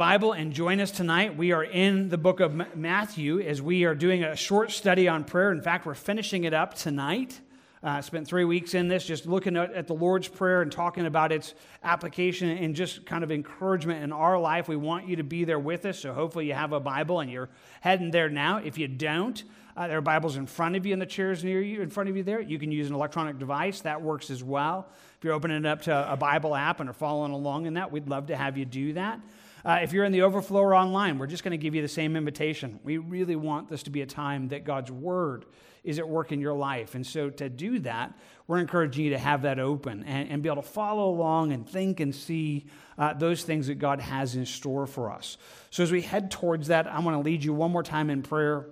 Bible and join us tonight. We are in the book of Matthew as we are doing a short study on prayer. In fact, we're finishing it up tonight. Uh, spent three weeks in this just looking at, the Lord's Prayer and talking about its application and just kind of encouragement in our life. We want you to be there with us, so hopefully you have a Bible and you're heading there now. If you don't, uh, there are Bibles in front of you in the chairs near you, in front of you there. You can use an electronic device, that works as well. If you're opening it up to a Bible app and are following along in that, we'd love to have you do that. Uh, if you're in the overflow or online, we're just going to give you the same invitation. We really want this to be a time that God's Word is at work in your life. And so to do that, we're encouraging you to have that open and, and be able to follow along and think and see uh, those things that God has in store for us. So as we head towards that, I want to lead you one more time in prayer,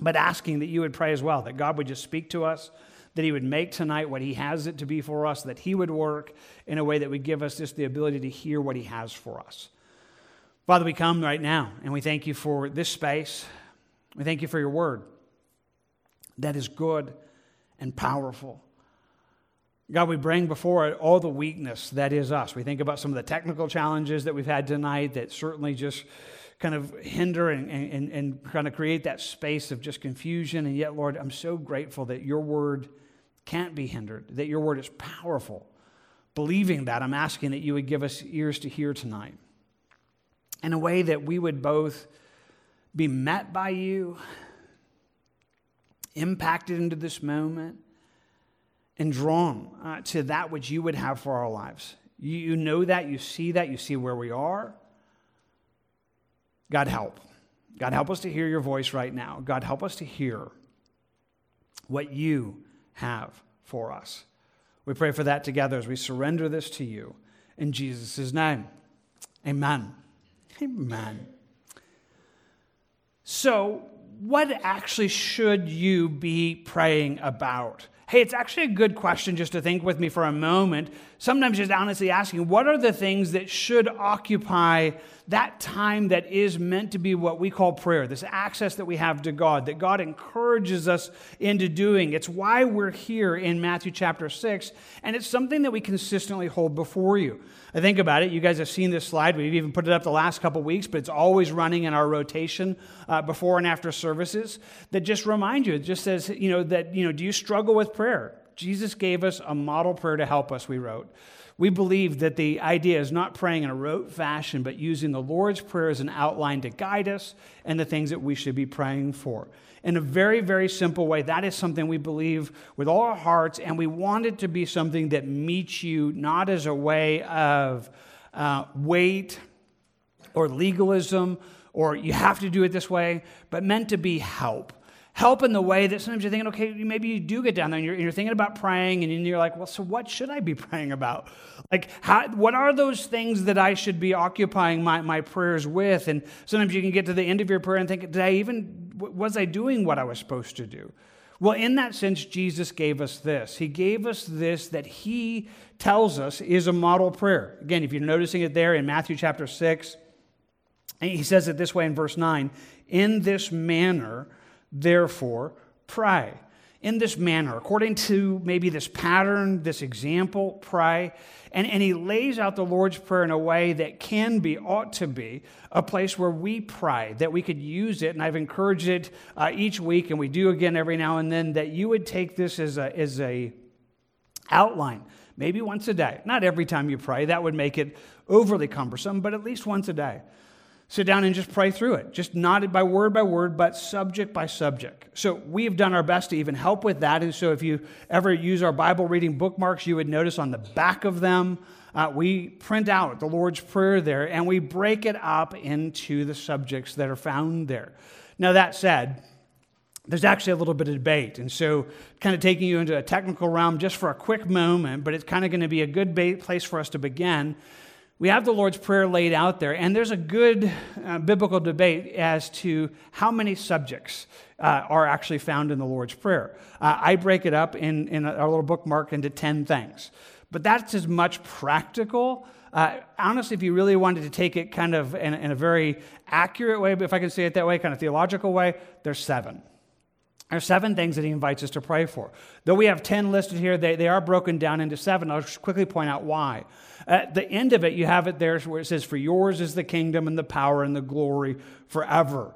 but asking that you would pray as well, that God would just speak to us that He would make tonight what He has it to be for us, that He would work in a way that would give us just the ability to hear what He has for us. Father, we come right now and we thank you for this space. We thank you for your word that is good and powerful. God, we bring before it all the weakness that is us. We think about some of the technical challenges that we've had tonight that certainly just kind of hinder and, and, and kind of create that space of just confusion. And yet, Lord, I'm so grateful that your word can't be hindered, that your word is powerful. Believing that, I'm asking that you would give us ears to hear tonight in a way that we would both be met by you impacted into this moment and drawn uh, to that which you would have for our lives. You, you know that, you see that, you see where we are. God, help. God, help us to hear your voice right now. God, help us to hear what you have for us. We pray for that together as we surrender this to you. In Jesus' name, amen. Amen. So, what actually should you be praying about? Hey, it's actually a good question just to think with me for a moment. Sometimes just honestly asking, what are the things that should occupy that time that is meant to be what we call prayer, this access that we have to God, that God encourages us into doing? It's why we're here in Matthew chapter 6, and it's something that we consistently hold before you. I think about it. You guys have seen this slide. We've even put it up the last couple weeks, but it's always running in our rotation uh, before and after services that just remind you. It just says, you know, that, you know, do you struggle with prayer? Jesus gave us a model prayer to help us, we wrote. We believe that the idea is not praying in a rote fashion, but using the Lord's Prayer as an outline to guide us and the things that we should be praying for in a very, very simple way. That is something we believe with all our hearts, and we want it to be something that meets you not as a way of uh, weight or legalism or you have to do it this way, but meant to be help help in the way that sometimes you're thinking, okay, maybe you do get down there and you're, you're, thinking about praying and you're like, well, so what should I be praying about? Like, how, what are those things that I should be occupying my, my prayers with? And sometimes you can get to the end of your prayer and think, did I even, was I doing what I was supposed to do? Well, in that sense, Jesus gave us this. He gave us this that he tells us is a model prayer. Again, if you're noticing it there in Matthew chapter 6, he says it this way in verse 9 In this manner, therefore, pray. In this manner, according to maybe this pattern, this example, pray. And, and he lays out the Lord's Prayer in a way that can be, ought to be, a place where we pray, that we could use it. And I've encouraged it uh, each week, and we do again every now and then, that you would take this as a, as a outline, maybe once a day. Not every time you pray, that would make it overly cumbersome, but at least once a day sit down and just pray through it, just not by word by word, but subject by subject. So we've done our best to even help with that. And so if you ever use our Bible reading bookmarks, you would notice on the back of them, uh, we print out the Lord's Prayer there and we break it up into the subjects that are found there. Now, that said, there's actually a little bit of debate. And so, kind of taking you into a technical realm just for a quick moment, but it's kind of going to be a good place for us to begin we have the Lord's Prayer laid out there, and there's a good uh, biblical debate as to how many subjects uh, are actually found in the Lord's Prayer. Uh, I break it up in, in our little bookmark into 10 things, but that's as much practical. Uh, honestly, if you really wanted to take it kind of in, in a very accurate way, if I can say it that way, kind of theological way, there's seven. There are seven things that he invites us to pray for. Though we have 10 listed here, they, they are broken down into seven. I'll just quickly point out why. At the end of it, you have it there where it says, For yours is the kingdom and the power and the glory forever.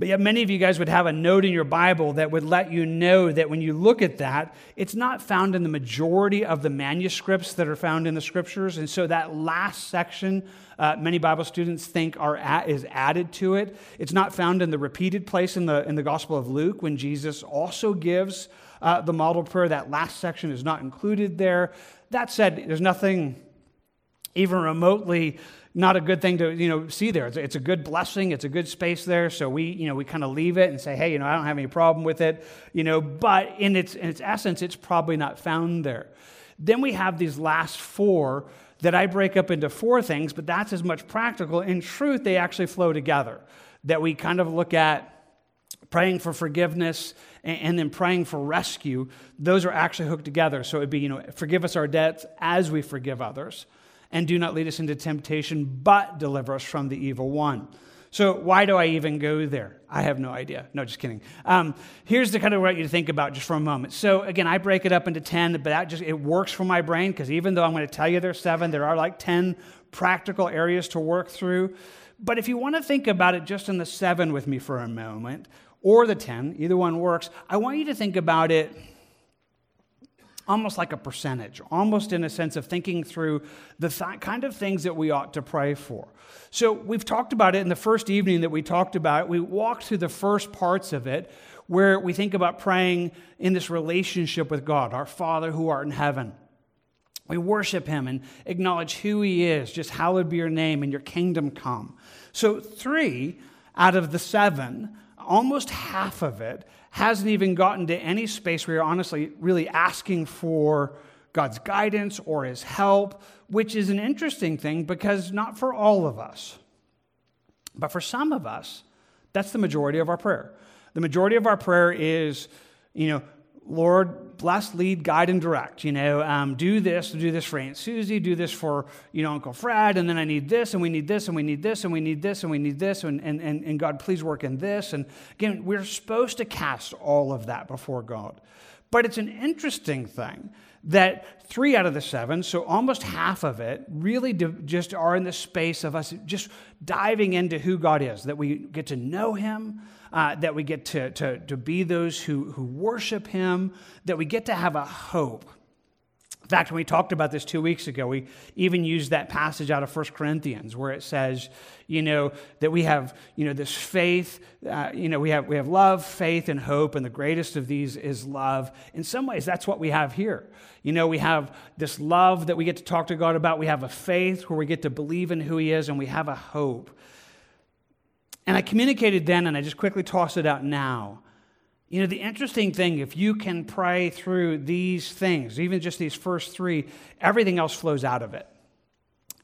But yet, many of you guys would have a note in your Bible that would let you know that when you look at that, it's not found in the majority of the manuscripts that are found in the scriptures. And so, that last section, uh, many Bible students think are at, is added to it. It's not found in the repeated place in the, in the Gospel of Luke when Jesus also gives uh, the model prayer. That last section is not included there. That said, there's nothing even remotely not a good thing to you know see there. It's, a good blessing. It's a good space there. So we you know we kind of leave it and say, hey, you know, I don't have any problem with it, you know. But in its in its essence, it's probably not found there. Then we have these last four that I break up into four things, but that's as much practical. In truth, they actually flow together. That we kind of look at praying for forgiveness and, then praying for rescue. Those are actually hooked together. So it'd be you know forgive us our debts as we forgive others and do not lead us into temptation, but deliver us from the evil one. So, why do I even go there? I have no idea. No, just kidding. Um, here's the kind of what you to think about just for a moment. So, again, I break it up into 10, but that just, it works for my brain because even though I'm going to tell you there's seven, there are like 10 practical areas to work through. But if you want to think about it just in the seven with me for a moment, or the 10, either one works, I want you to think about it almost like a percentage, almost in a sense of thinking through the th- kind of things that we ought to pray for. So we've talked about it in the first evening that we talked about it. We walked through the first parts of it where we think about praying in this relationship with God, our Father who art in heaven. We worship him and acknowledge who he is, just hallowed be your name and your kingdom come. So, three out of the seven, almost half of it, hasn't even gotten to any space where you're honestly really asking for God's guidance or his help, which is an interesting thing because not for all of us, but for some of us, that's the majority of our prayer. The majority of our prayer is, you know, Lord, bless, lead, guide, and direct. You know, um, do this, do this for Aunt Susie, do this for, you know, Uncle Fred, and then I need this, and we need this, and we need this, and we need this, and we need this, and, and, and, and God, please work in this. And again, we're supposed to cast all of that before God. But it's an interesting thing that three out of the seven, so almost half of it, really just are in the space of us just diving into who God is, that we get to know Him, uh, that we get to, to, to be those who, who worship Him, that we get to have a hope. In fact, when we talked about this two weeks ago, we even used that passage out of 1 Corinthians where it says, you know, that we have, you know, this faith, uh, you know, we have, we have love, faith, and hope, and the greatest of these is love. In some ways, that's what we have here. You know, we have this love that we get to talk to God about. We have a faith where we get to believe in who He is, and we have a hope. And I communicated then, and I just quickly toss it out now. You know, the interesting thing, if you can pray through these things, even just these first three, everything else flows out of it.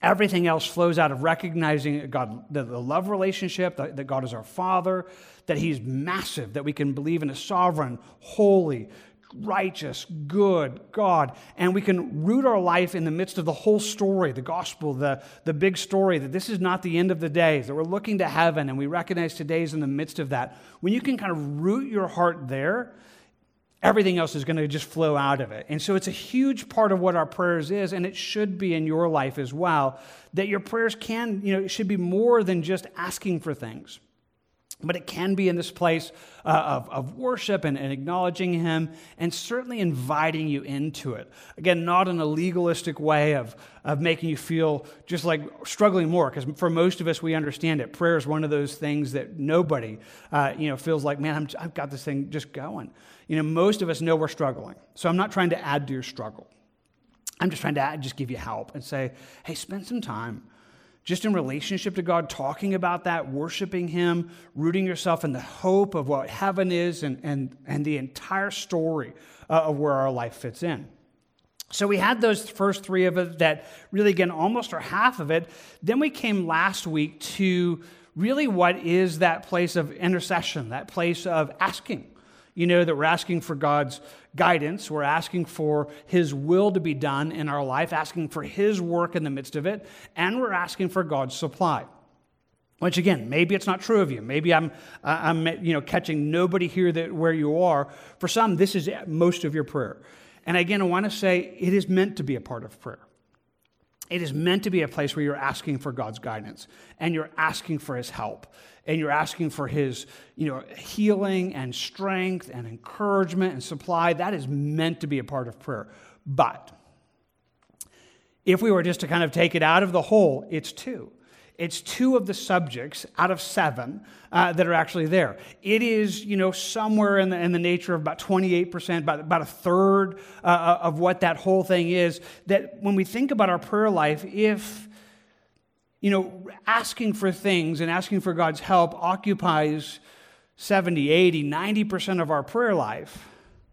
Everything else flows out of recognizing God, the, the love relationship, that, that God is our Father, that He's massive, that we can believe in a sovereign, holy, righteous, good God. And we can root our life in the midst of the whole story, the gospel, the, the big story, that this is not the end of the days, that we're looking to heaven and we recognize today's in the midst of that. When you can kind of root your heart there, everything else is going to just flow out of it. And so it's a huge part of what our prayers is, and it should be in your life as well, that your prayers can, you know, it should be more than just asking for things. But it can be in this place uh, of, of worship and, and, acknowledging Him and certainly inviting you into it. Again, not in a legalistic way of, of making you feel just like struggling more, because for most of us, we understand it. Prayer is one of those things that nobody uh, you know, feels like, man, i have got this thing just going. You know, most of us know we're struggling. So I'm not trying to add to your struggle. I'm just trying to add, just give you help and say, hey, spend some time just in relationship to God, talking about that, worshiping Him, rooting yourself in the hope of what heaven is and, and, and the entire story uh, of where our life fits in. So we had those first three of it that really, again, almost are half of it. Then we came last week to really what is that place of intercession, that place of asking. You know, that we're asking for God's guidance. We're asking for His will to be done in our life, asking for His work in the midst of it, and we're asking for God's supply. Which again, maybe it's not true of you. Maybe I'm, I'm you know, catching nobody here that where you are. For some, this is most of your prayer. And again, I want to say it is meant to be a part of prayer. It is meant to be a place where you're asking for God's guidance and you're asking for his help and you're asking for his you know, healing and strength and encouragement and supply. That is meant to be a part of prayer. But if we were just to kind of take it out of the whole, it's two. It's two of the subjects out of seven uh, that are actually there. It is, you know, somewhere in the, in the nature of about 28%, about, about a third uh, uh, of what that whole thing is. That when we think about our prayer life, if, you know, asking for things and asking for God's help occupies 70, 80, 90% of our prayer life,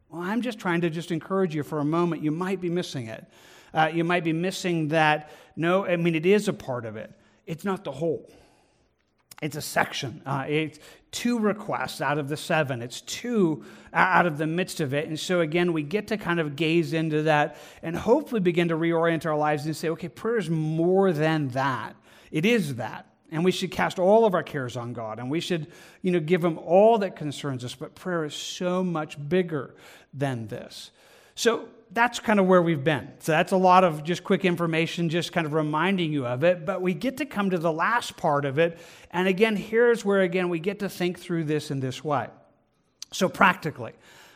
well, I'm just trying to just encourage you for a moment. You might be missing it. Uh, you might be missing that. No, I mean, it is a part of it it's not the whole. It's a section. Uh, it's two requests out of the seven. It's two out of the midst of it. And so, again, we get to kind of gaze into that and hopefully begin to reorient our lives and say, okay, prayer is more than that. It is that. And we should cast all of our cares on God and we should, you know, give Him all that concerns us. But prayer is so much bigger than this. So, that's kind of where we've been. So that's a lot of just quick information, just kind of reminding you of it. But we get to come to the last part of it. And again, here's where, again, we get to think through this in this way. So, practically,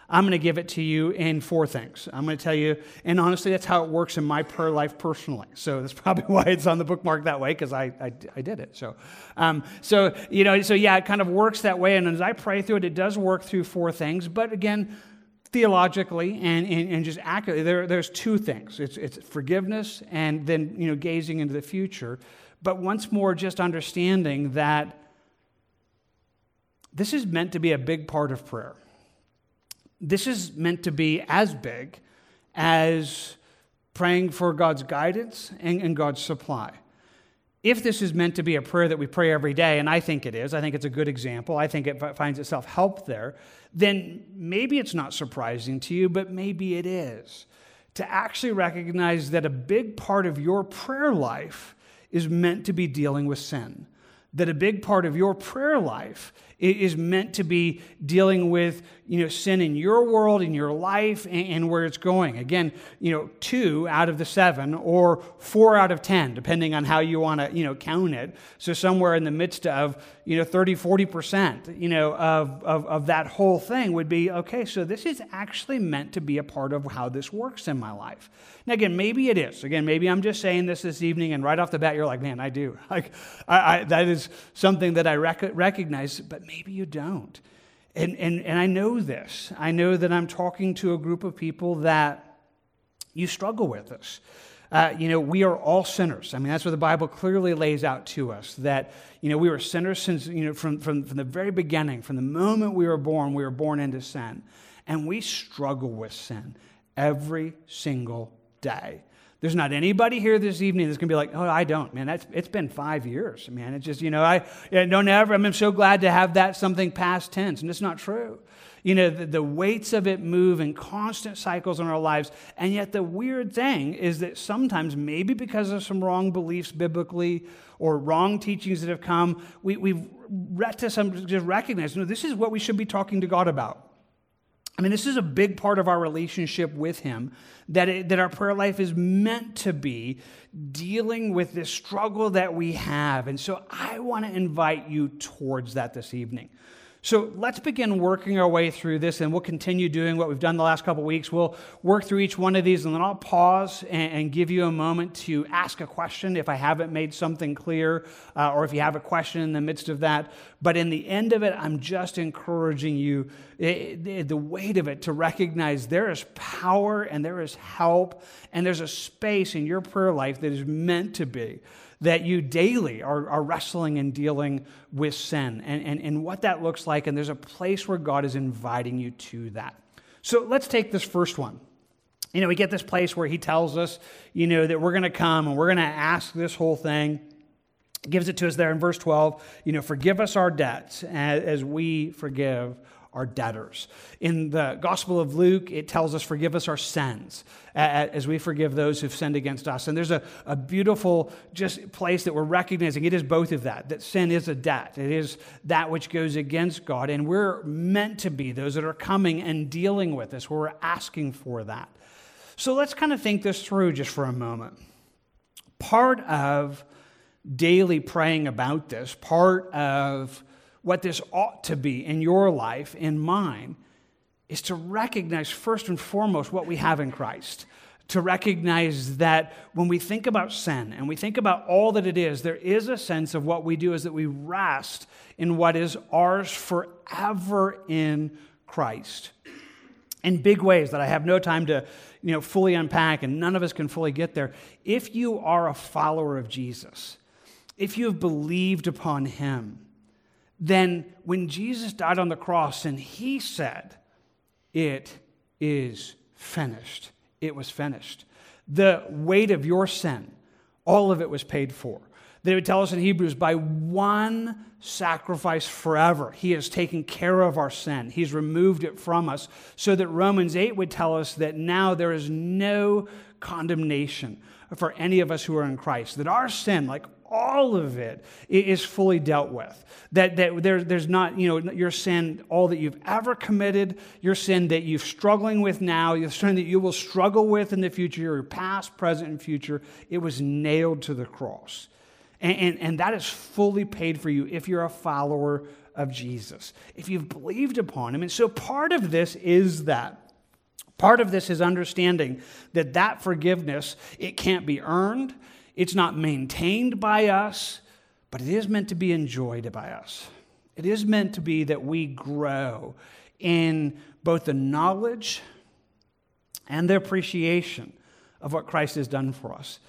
I'm going to give it to you in four things. I'm going to tell you, and honestly, that's how it works in my prayer life personally. So that's probably why it's on the bookmark that way because I, I, I, did it. So, um, so you know, so yeah, it kind of works that way. And as I pray through it, it does work through four things. But again, theologically and, and, and just accurately, there, there's two things it's, it's forgiveness and then you know, gazing into the future. But once more, just understanding that this is meant to be a big part of prayer. This is meant to be as big as praying for God's guidance and, and God's supply if this is meant to be a prayer that we pray every day, and I think it is, I think it's a good example, I think it finds itself help there, then maybe it's not surprising to you, but maybe it is. To actually recognize that a big part of your prayer life is meant to be dealing with sin that a big part of your prayer life is meant to be dealing with you know sin in your world in your life and, where it's going. Again you know two out of the seven or four out of ten depending on how you want to you know count it. So somewhere in the midst of you know 30 40% you know of, of, of that whole thing would be okay so this is actually meant to be a part of how this works in my life. Now again maybe it is. Again maybe i'm just saying this this evening and right off the bat you're like man i do. Like I, I, that is something that i rec- recognize but maybe you don't. And, and, and I know this. I know that I'm talking to a group of people that you struggle with this. Uh, you know, we are all sinners. I mean, that's what the Bible clearly lays out to us that, you know, we were sinners since, you know, from, from, from the very beginning, from the moment we were born, we were born into sin. And we struggle with sin every single day. There's not anybody here this evening that's going to be like, oh, I don't, man. That's, it's been five years, man. It's just, you know, I, don't ever, I'm so glad to have that something past tense. And it's not true. You know, the, the weights of it move in constant cycles in our lives. And yet, the weird thing is that sometimes, maybe because of some wrong beliefs biblically or wrong teachings that have come, we, we've to some, just recognized, you know, this is what we should be talking to God about. I mean, this is a big part of our relationship with Him, that, it, that our prayer life is meant to be dealing with this struggle that we have. And so I want to invite you towards that this evening. So let's begin working our way through this, and we'll continue doing what we've done the last couple weeks. We'll work through each one of these, and then I'll pause and, and give you a moment to ask a question if I haven't made something clear, uh, or if you have a question in the midst of that. But in the end of it, I'm just encouraging you, it, eh, it, the weight of it, to recognize there is power and there is help, and there's a space in your prayer life that is meant to be that you daily are, are wrestling and dealing with sin and, and, and what that looks like. And there's a place where God is inviting you to that. So let's take this first one. You know, we get this place where he tells us, you know, that we're going to come and we're going to ask this whole thing. gives it to us there in verse 12, you know, forgive us our debts as, as we forgive our debtors. In the Gospel of Luke, it tells us, Forgive us our sins as we forgive those who've sinned against us. And there's a, a beautiful just place that we're recognizing it is both of that, that sin is a debt. It is that which goes against God. And we're meant to be those that are coming and dealing with this, where we're asking for that. So let's kind of think this through just for a moment. Part of daily praying about this, part of what this ought to be in your life, in mine, is to recognize first and foremost what we have in Christ. To recognize that when we think about sin and we think about all that it is, there is a sense of what we do is that we rest in what is ours forever in Christ. In big ways that I have no time to you know, fully unpack and none of us can fully get there. If you are a follower of Jesus, if you have believed upon him, then when Jesus died on the cross and he said, It is finished, it was finished. The weight of your sin, all of it was paid for. They would tell us in Hebrews, by one sacrifice forever, he has taken care of our sin. He's removed it from us. So that Romans 8 would tell us that now there is no condemnation for any of us who are in Christ. That our sin, like all of it is fully dealt with. That, that there, there's not, you know, your sin, all that you've ever committed, your sin that you're struggling with now, your sin that you will struggle with in the future, your past, present, and future, it was nailed to the cross. And, and, and that is fully paid for you if you're a follower of Jesus, if you've believed upon him. And so part of this is that. Part of this is understanding that that forgiveness, it can't be earned. It's not maintained by us, but it is meant to be enjoyed by us. It is meant to be that we grow in both the knowledge and the appreciation of what Christ has done for us.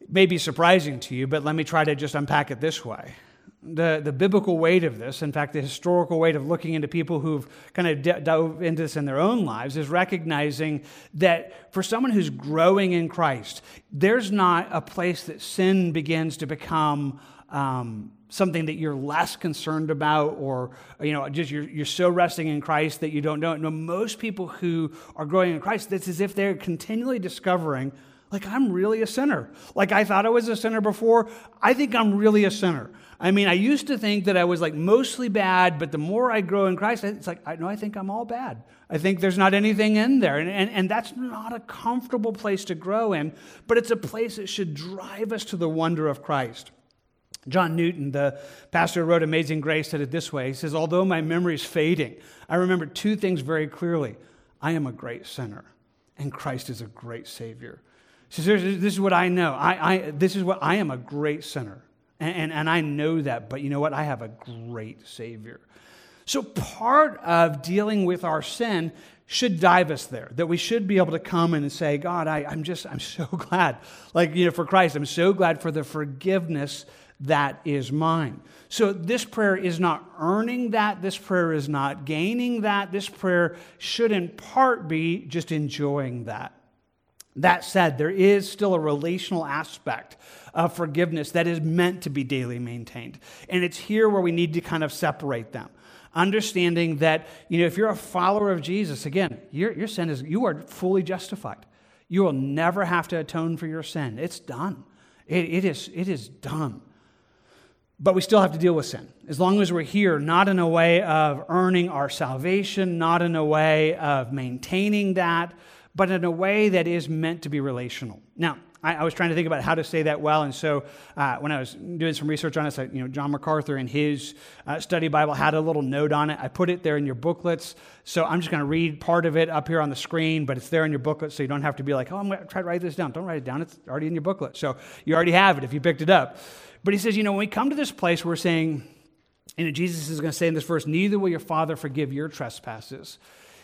It may be surprising to you, but let me try to just unpack it this way the, the biblical weight of this, in fact, the historical weight of looking into people who've kind of d- dove into this in their own lives, is recognizing that for someone who's growing in Christ, there's not a place that sin begins to become um, something that you're less concerned about, or you know, just you're, you're so resting in Christ that you don't know. No, most people who are growing in Christ, it's as if they're continually discovering like, I'm really a sinner. Like, I thought I was a sinner before. I think I'm really a sinner. I mean, I used to think that I was like mostly bad, but the more I grow in Christ, it's like, I know I think I'm all bad. I think there's not anything in there. And, and, and that's not a comfortable place to grow in, but it's a place that should drive us to the wonder of Christ. John Newton, the pastor who wrote Amazing Grace, said it this way He says, Although my memory is fading, I remember two things very clearly. I am a great sinner, and Christ is a great Savior. Says, This is what I know. I, I, this is what I am a great sinner. And, and, and I know that, but you know what? I have a great Savior. So part of dealing with our sin should dive us there, that we should be able to come and say, God, I, I'm just, I'm so glad. Like, you know, for Christ, I'm so glad for the forgiveness that is mine. So this prayer is not earning that. This prayer is not gaining that. This prayer should in part be just enjoying that. That said, there is still a relational aspect of forgiveness that is meant to be daily maintained. And it's here where we need to kind of separate them. Understanding that, you know, if you're a follower of Jesus, again, your, your sin is, you are fully justified. You will never have to atone for your sin. It's done. It, it, is, it is done. But we still have to deal with sin. As long as we're here, not in a way of earning our salvation, not in a way of maintaining that, but in a way that is meant to be relational. Now, I, I was trying to think about how to say that well, and so uh, when I was doing some research on this, you know, John MacArthur in his uh, study Bible had a little note on it. I put it there in your booklets, so I'm just going to read part of it up here on the screen, but it's there in your booklet, so you don't have to be like, oh, I'm going to try to write this down. Don't write it down; it's already in your booklet, so you already have it if you picked it up. But he says, you know, when we come to this place, we're saying, you know, Jesus is going to say in this verse, neither will your Father forgive your trespasses.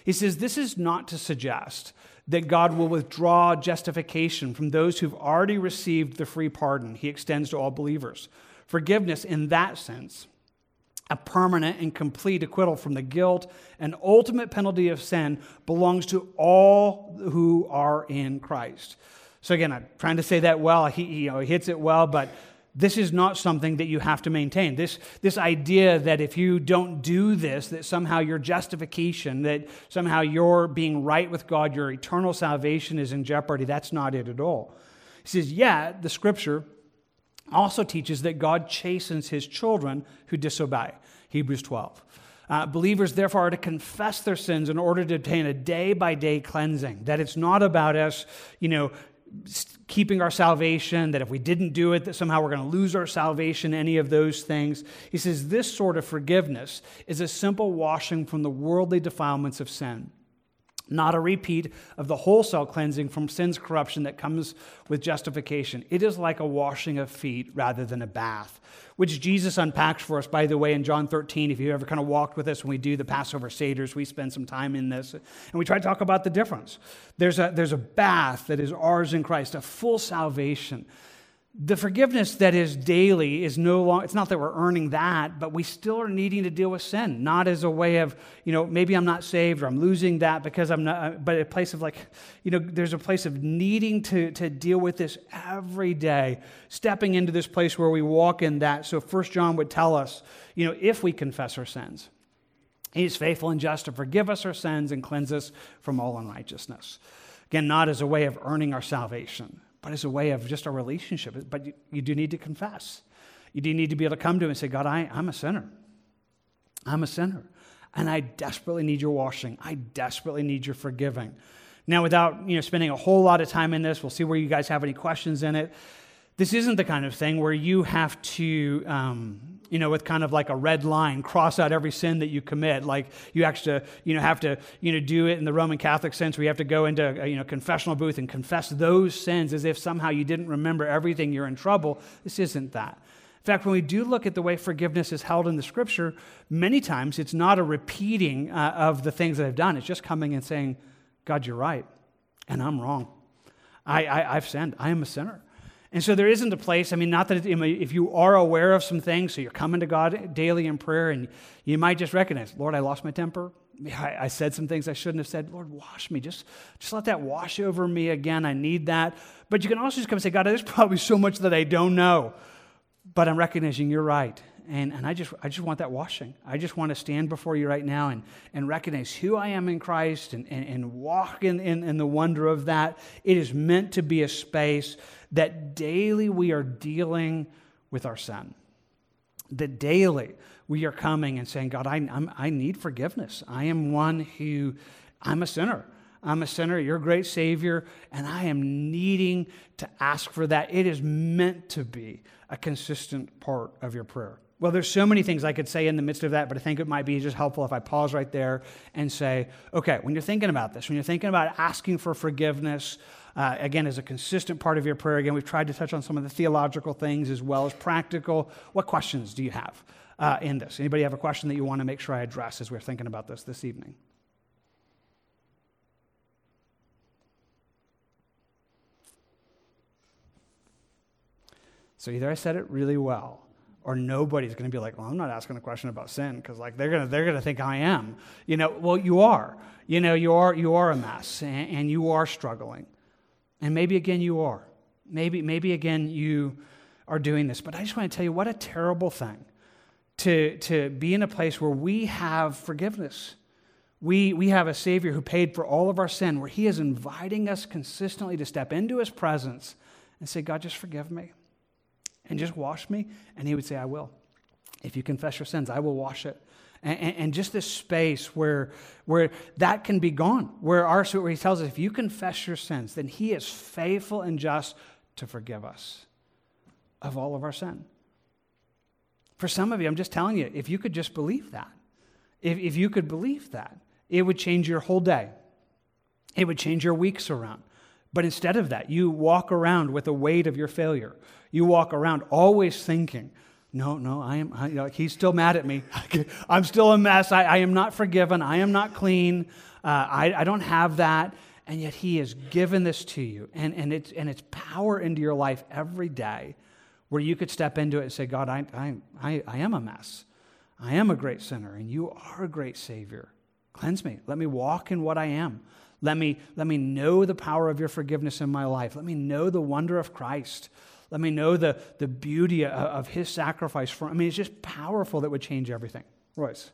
He says, this is not to suggest that God will withdraw justification from those who've already received the free pardon he extends to all believers. Forgiveness, in that sense, a permanent and complete acquittal from the guilt and ultimate penalty of sin belongs to all who are in Christ. So again, I'm trying to say that well. He, you know, he hits it well, but This is not something that you have to maintain. This, this idea that if you don't do this, that somehow your justification, that somehow your being right with God, your eternal salvation is in jeopardy, that's not it at all. He says, yeah, the scripture also teaches that God chastens his children who disobey. Hebrews 12. Uh, believers, therefore, are to confess their sins in order to obtain a day by day cleansing. That it's not about us, you know, keeping our salvation, that if we didn't do it, that somehow we're going to lose our salvation, any of those things. He says this sort of forgiveness is a simple washing from the worldly defilements of sin not a repeat of the wholesale cleansing from sin's corruption that comes with justification. It is like a washing of feet rather than a bath, which Jesus unpacks for us, by the way, in John 13. If you ever kind of walked with us when we do the Passover Seders, we spend some time in this, and we try to talk about the difference. There's a, there's a bath that is ours in Christ, a full salvation the forgiveness that is daily is no longer it's not that we're earning that but we still are needing to deal with sin. Not as a way of you know maybe i'm not saved or i'm losing that because i'm not uh, but a place of like you know there's a place of needing to to deal with this every day stepping into this place where we walk in that. So first john would tell us you know if we confess our sins he's faithful and just to forgive us our sins and cleanse us from all unrighteousness. Again not as a way of earning our salvation but as a way of just a relationship. But you, you do need to confess. You do need to be able to come to him and say, God, I, I'm a sinner. I'm a sinner. And I desperately need your washing. I desperately need your forgiving. Now, without you know, spending a whole lot of time in this, we'll see where you guys have any questions in it. This isn't the kind of thing where you have to um, you know, with kind of like a red line, cross out every sin that you commit. Like you actually, you know, have to, you know, do it in the Roman Catholic sense where you have to go into a, you know, confessional booth and confess those sins as if somehow you didn't remember everything, you're in trouble. This isn't that. In fact, when we do look at the way forgiveness is held in the scripture, many times it's not a repeating uh, of the things that I've done. It's just coming and saying, God, you're right, and I'm wrong. I, I, I've sinned. I am a sinner. And so there isn't a place, I mean, not that if you are aware of some things, so you're coming to God daily in prayer, and you might just recognize, Lord, I lost my temper. I, I said some things I shouldn't have said. Lord, wash me. Just, just let that wash over me again. I need that. But you can also just come and say, God, there's probably so much that I don't know, but I'm recognizing you're right. And, and I, just, I just want that washing. I just want to stand before you right now and, and recognize who I am in Christ and, and, and walk in, in, in the wonder of that. It is meant to be a space that daily we are dealing with our sin. That daily we are coming and saying, God, I, I'm, I need forgiveness. I am one who, I'm a sinner. I'm a sinner, you're a great Savior, and I am needing to ask for that. It is meant to be a consistent part of your prayer. Well, there's so many things I could say in the midst of that, but I think it might be just helpful if I pause right there and say, okay, when you're thinking about this, when you're thinking about asking for forgiveness, uh, again, as a consistent part of your prayer, again, we've tried to touch on some of the theological things as well as practical. What questions do you have uh, in this? Anybody have a question that you want to make sure I address as we're thinking about this this evening? So either I said it really well, or nobody's going to be like, "Well, I'm not asking a question about sin because like they're going to they're going to think I am." You know, well, you are. You know, you are you are a mess, and, and you are struggling. And maybe again you are. Maybe, maybe again you are doing this. But I just want to tell you what a terrible thing to, to be in a place where we have forgiveness. We, we have a Savior who paid for all of our sin, where He is inviting us consistently to step into His presence and say, God, just forgive me and just wash me. And He would say, I will. If you confess your sins, I will wash it and, and, just this space where, where that can be gone, where, our, where he tells us, if you confess your sins, then he is faithful and just to forgive us of all of our sin. For some of you, I'm just telling you, if you could just believe that, if, if you could believe that, it would change your whole day. It would change your weeks around. But instead of that, you walk around with the weight of your failure. You walk around always thinking, no, no, I am, I, you know, he's still mad at me. I'm still a mess. I, I, am not forgiven. I am not clean. Uh, I, I don't have that. And yet he has given this to you. And, and, it's, and it's power into your life every day where you could step into it and say, God, I, I, I, I am a mess. I am a great sinner, and you are a great Savior. Cleanse me. Let me walk in what I am. Let me, let me know the power of your forgiveness in my life. Let me know the wonder of Christ. Let me know the, the beauty of, of his sacrifice for I mean, it's just powerful that would change everything. Royce.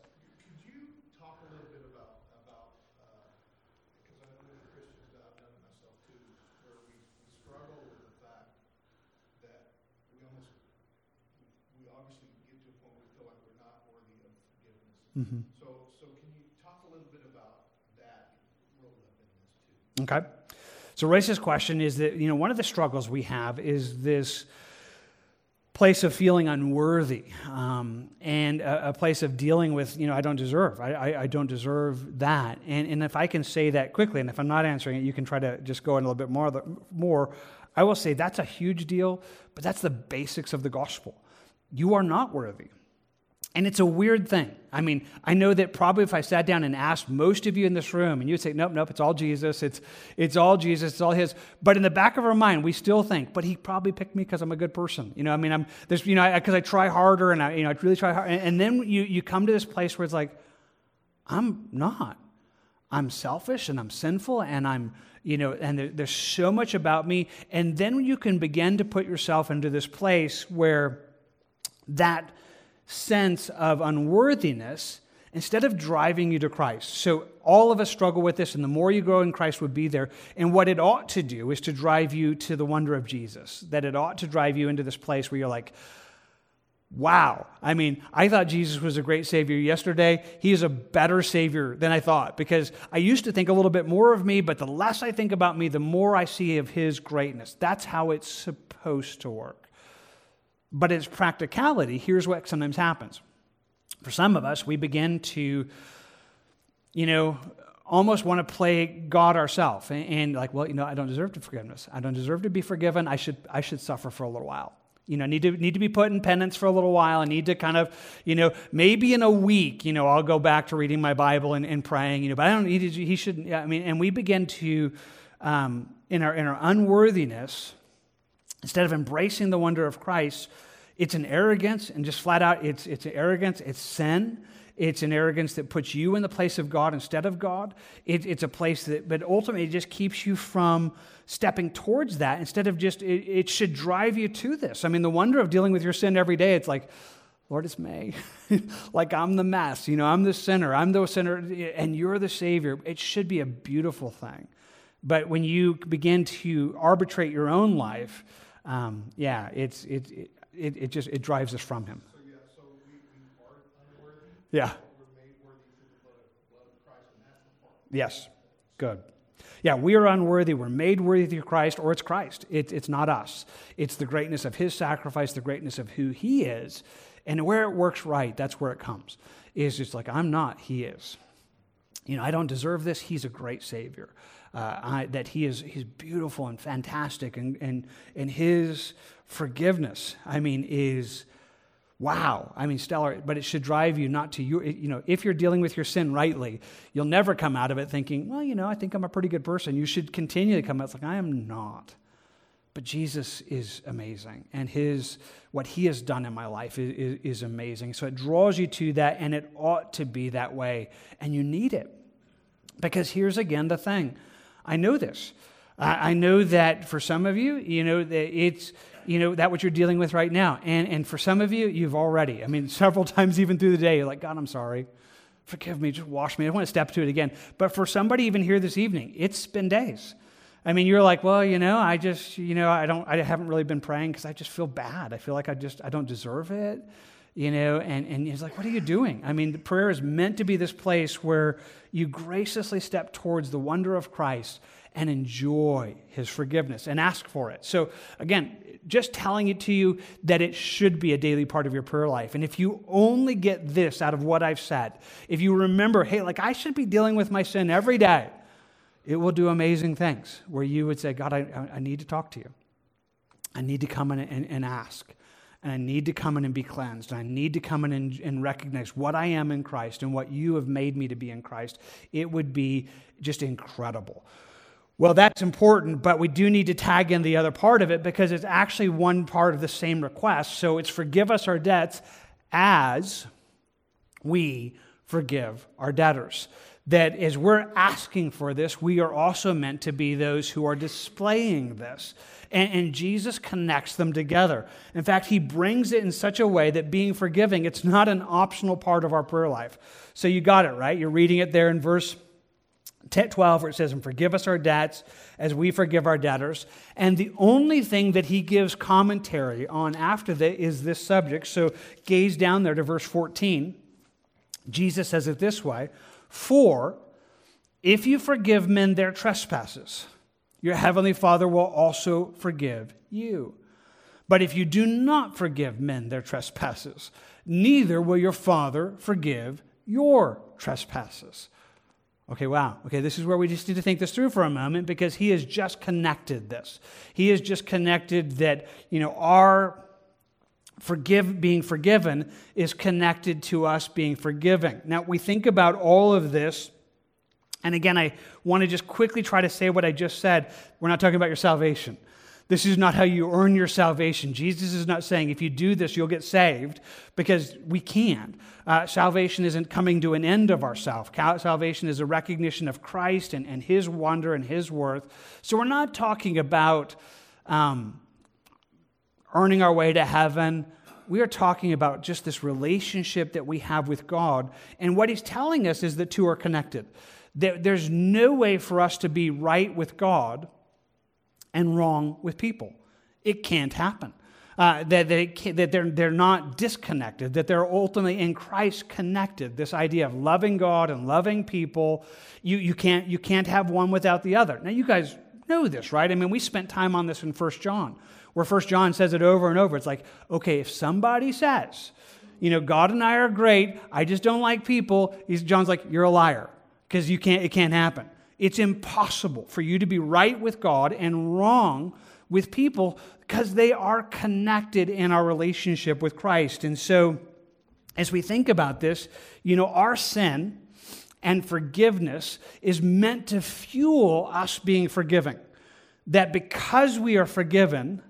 Mm-hmm. So, so can you talk a little bit about that rolled up in this too? Okay. So Royce's question is that you know one of the struggles we have is this place of feeling unworthy um, and a, a, place of dealing with you know I don't deserve I, I, I, don't deserve that. And, and if I can say that quickly and if I'm not answering it you can try to just go in a little bit more more. I will say that's a huge deal but that's the basics of the gospel. You are not worthy and it's a weird thing. I mean, I know that probably if I sat down and asked most of you in this room, and you'd say, nope, nope, it's all Jesus, it's, it's all Jesus, it's all His. But in the back of our mind, we still think, but He probably picked me because I'm a good person. You know, I mean, I'm, there's, you know, because I, I, try harder and I, you know, I really try hard. And, and then you, you come to this place where it's like, I'm not. I'm selfish and I'm sinful and I'm, you know, and there, there's so much about me. And then you can begin to put yourself into this place where that sense of unworthiness instead of driving you to Christ. So all of us struggle with this, and the more you grow in Christ would be there. And what it ought to do is to drive you to the wonder of Jesus, that it ought to drive you into this place where you're like, Wow. I mean, I thought Jesus was a great Savior yesterday. He is a better Savior than I thought because I used to think a little bit more of me, but the less I think about me, the more I see of His greatness. That's how it's supposed to work. But its practicality, here's what sometimes happens. For some of us, we begin to, you know, almost want to play God ourselves and, and, like, well, you know, I don't deserve to forgiveness. I don't deserve to be forgiven. I should, I should suffer for a little while. You know, need to need to be put in penance for a little while. I need to kind of, you know, maybe in a week, you know, I'll go back to reading my Bible and, and praying. You know, but I don't need. To, he shouldn't. Yeah, I mean, and we begin to, um, in our in our unworthiness, Instead of embracing the wonder of Christ, it's an arrogance and just flat out, it's, it's an arrogance, it's sin. It's an arrogance that puts you in the place of God instead of God. It, it's a place that, but ultimately, it just keeps you from stepping towards that instead of just, it, it should drive you to this. I mean, the wonder of dealing with your sin every day, it's like, Lord, it's May. like I'm the mess, you know, I'm the sinner, I'm the sinner, and you're the Savior. It should be a beautiful thing. But when you begin to arbitrate your own life, um, yeah, it's, it, it, it, it, just it drives us from him. So, yeah, so we, we are unworthy. Yeah. Yes, good. Yeah, we are unworthy. We're made worthy through Christ, or it's Christ. It, it's not us. It's the greatness of His sacrifice, the greatness of who He is. And where it works right, that's where it comes. Is just like, I'm not, He is. You know, I don't deserve this. He's a great Savior uh, I, that he is he's beautiful and fantastic, and, and, and his forgiveness, I mean, is wow. I mean, stellar, but it should drive you not to you. You know, if you're dealing with your sin rightly, you'll never come out of it thinking, well, you know, I think I'm a pretty good person. You should continue to come out it's like, I am not. But Jesus is amazing, and his what he has done in my life is, is, is amazing. So it draws you to that, and it ought to be that way, and you need it. Because here's again the thing I know this. I know that for some of you, you know, it's, you know, that what you're dealing with right now. And, and for some of you, you've already, I mean, several times even through the day, you're like, God, I'm sorry. Forgive me. Just wash me. I don't want to step to it again. But for somebody even here this evening, it's been days. I mean, you're like, well, you know, I just, you know, I don't, I haven't really been praying because I just feel bad. I feel like I just, I don't deserve it you know, and, and he's like, What are you doing? I mean, prayer is meant to be this place where you graciously step towards the wonder of Christ and enjoy his forgiveness and ask for it. So, again, just telling it to you that it should be a daily part of your prayer life. And if you only get this out of what I've said, if you remember, hey, like I should be dealing with my sin every day, it will do amazing things where you would say, God, I, I need to talk to you. I need to come in and, and ask and I need to come in and be cleansed. And I need to come in and, and, recognize what I am in Christ and what you have made me to be in Christ. It would be just incredible. Well, that's important, but we do need to tag in the other part of it because it's actually one part of the same request. So it's forgive us our debts as we forgive our debtors. That as we're asking for this, we are also meant to be those who are displaying this. And, and, Jesus connects them together. In fact, he brings it in such a way that being forgiving, it's not an optional part of our prayer life. So you got it, right? You're reading it there in verse 12 where it says, and forgive us our debts as we forgive our debtors. And the only thing that he gives commentary on after that is this subject. So gaze down there to verse 14. Jesus says it this way For if you forgive men their trespasses, your heavenly Father will also forgive you. But if you do not forgive men their trespasses, neither will your Father forgive your trespasses. Okay, wow. Okay, this is where we just need to think this through for a moment because he has just connected this. He has just connected that, you know, our forgive being forgiven is connected to us being forgiving. Now, we think about all of this and again, I want to just quickly try to say what I just said. We're not talking about your salvation. This is not how you earn your salvation. Jesus is not saying if you do this, you'll get saved, because we can't. Uh, salvation isn't coming to an end of ourself. Salvation is a recognition of Christ and, and his wonder and his worth. So we're not talking about um, earning our way to heaven. We are talking about just this relationship that we have with God. And what he's telling us is that two are connected. There's no way for us to be right with God and wrong with people. It can't happen. Uh, that, they, that they're, they're not disconnected, that they're ultimately in Christ connected. This idea of loving God and loving people, you, you, can't, you can't have one without the other. Now, you guys know this, right? I mean, we spent time on this in 1 John, where First John says it over and over. It's like, okay, if somebody says, you know, God and I are great, I just don't like people, John's like, you're a liar because you can't, it can't happen. It's impossible for you to be right with God and wrong with people because they are connected in our relationship with Christ. And so, as we think about this, you know, our sin and forgiveness is meant to fuel us being forgiving. That because we are forgiven,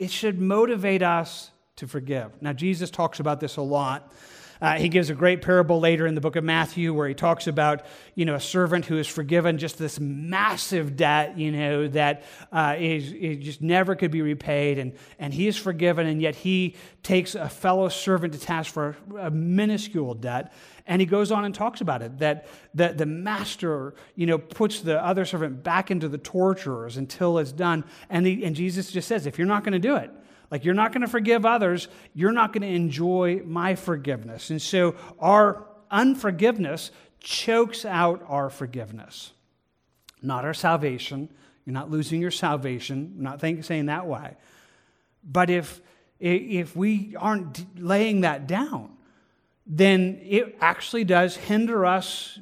it should motivate us to forgive. Now, Jesus talks about this a lot. Uh, he gives a great parable later in the book of Matthew where he talks about, you know, a servant who is forgiven just this massive debt, you know, that uh, is, is just never could be repaid. And, and he is forgiven, and yet he takes a fellow servant to task for a minuscule debt. And he goes on and talks about it that the, the master, you know, puts the other servant back into the torturers until it's done. And, the, and Jesus just says, if you're not going to do it, like you're not going to forgive others, you're not going to enjoy my forgiveness. And so our unforgiveness chokes out our forgiveness, not our salvation. You're not losing your salvation. I'm not think, saying that way. But if, if we aren't laying that down, then it actually does hinder us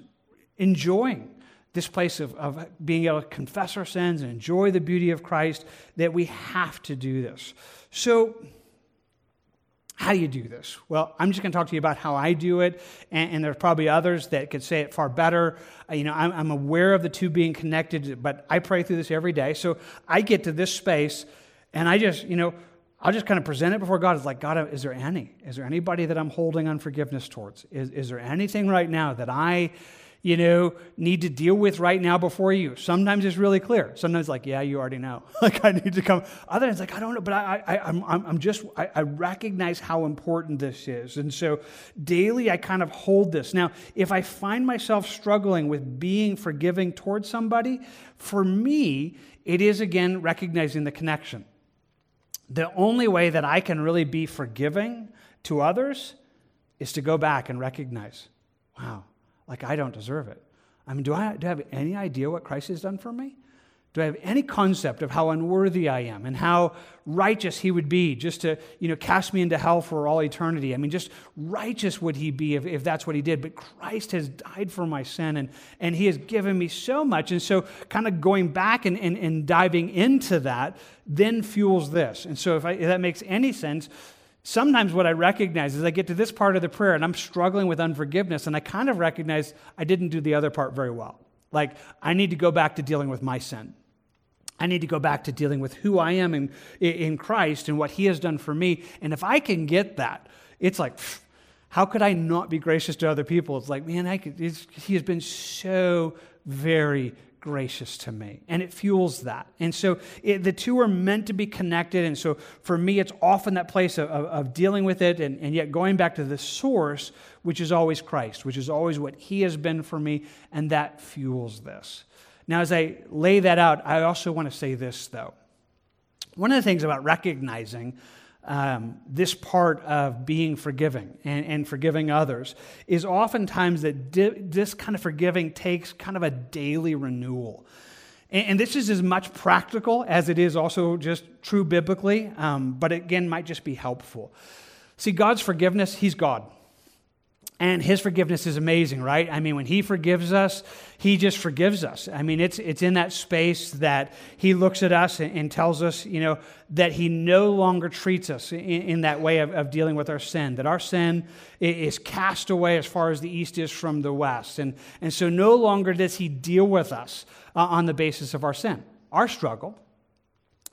enjoying this place of, of being able to confess our sins and enjoy the beauty of Christ, that we have to do this. So, how do you do this? Well, I'm just going to talk to you about how I do it, and, and there's probably others that could say it far better. Uh, you know, I'm, I'm, aware of the two being connected, but I pray through this every day. So I get to this space, and I just, you know, I'll just kind of present it before God. It's like, God, is there any? Is there anybody that I'm holding unforgiveness towards? Is, is there anything right now that I you know, need to deal with right now before you. Sometimes it's really clear. Sometimes like, yeah, you already know. like I need to come. Other times like, I don't know, but I, I, I'm, I'm just, I, I recognize how important this is. And so daily I kind of hold this. Now, if I find myself struggling with being forgiving towards somebody, for me, it is again recognizing the connection. The only way that I can really be forgiving to others is to go back and recognize, wow, like I don't deserve it. I mean, do I, do I have any idea what Christ has done for me? Do I have any concept of how unworthy I am and how righteous he would be just to, you know, cast me into hell for all eternity? I mean, just righteous would he be if, if that's what he did. But Christ has died for my sin and, and he has given me so much. And so, kind of going back and, and, and diving into that then fuels this. And so, if, I, if that makes any sense, sometimes what I recognize is I get to this part of the prayer and I'm struggling with unforgiveness, and I kind of recognize I didn't do the other part very well. Like, I need to go back to dealing with my sin. I need to go back to dealing with who I am in, in Christ and what He has done for me. And if I can get that, it's like, How could I not be gracious to other people? It's like, man, I could, he has been so very gracious to me. And it fuels that. And so it, the two are meant to be connected. And so for me, it's often that place of, of, of dealing with it and, and yet going back to the source, which is always Christ, which is always what he has been for me. And that fuels this. Now, as I lay that out, I also want to say this, though. One of the things about recognizing um, this part of being forgiving and, and forgiving others is oftentimes that di- this kind of forgiving takes kind of a daily renewal. And, and, this is as much practical as it is also just true biblically, um, but again, might just be helpful. See, God's forgiveness, He's God. And his forgiveness is amazing, right? I mean, when he forgives us, he just forgives us. I mean, it's, it's in that space that he looks at us and, and tells us, you know, that he no longer treats us in, in that way of, of, dealing with our sin, that our sin is cast away as far as the east is from the west. And, and so no longer does he deal with us uh, on the basis of our sin. Our struggle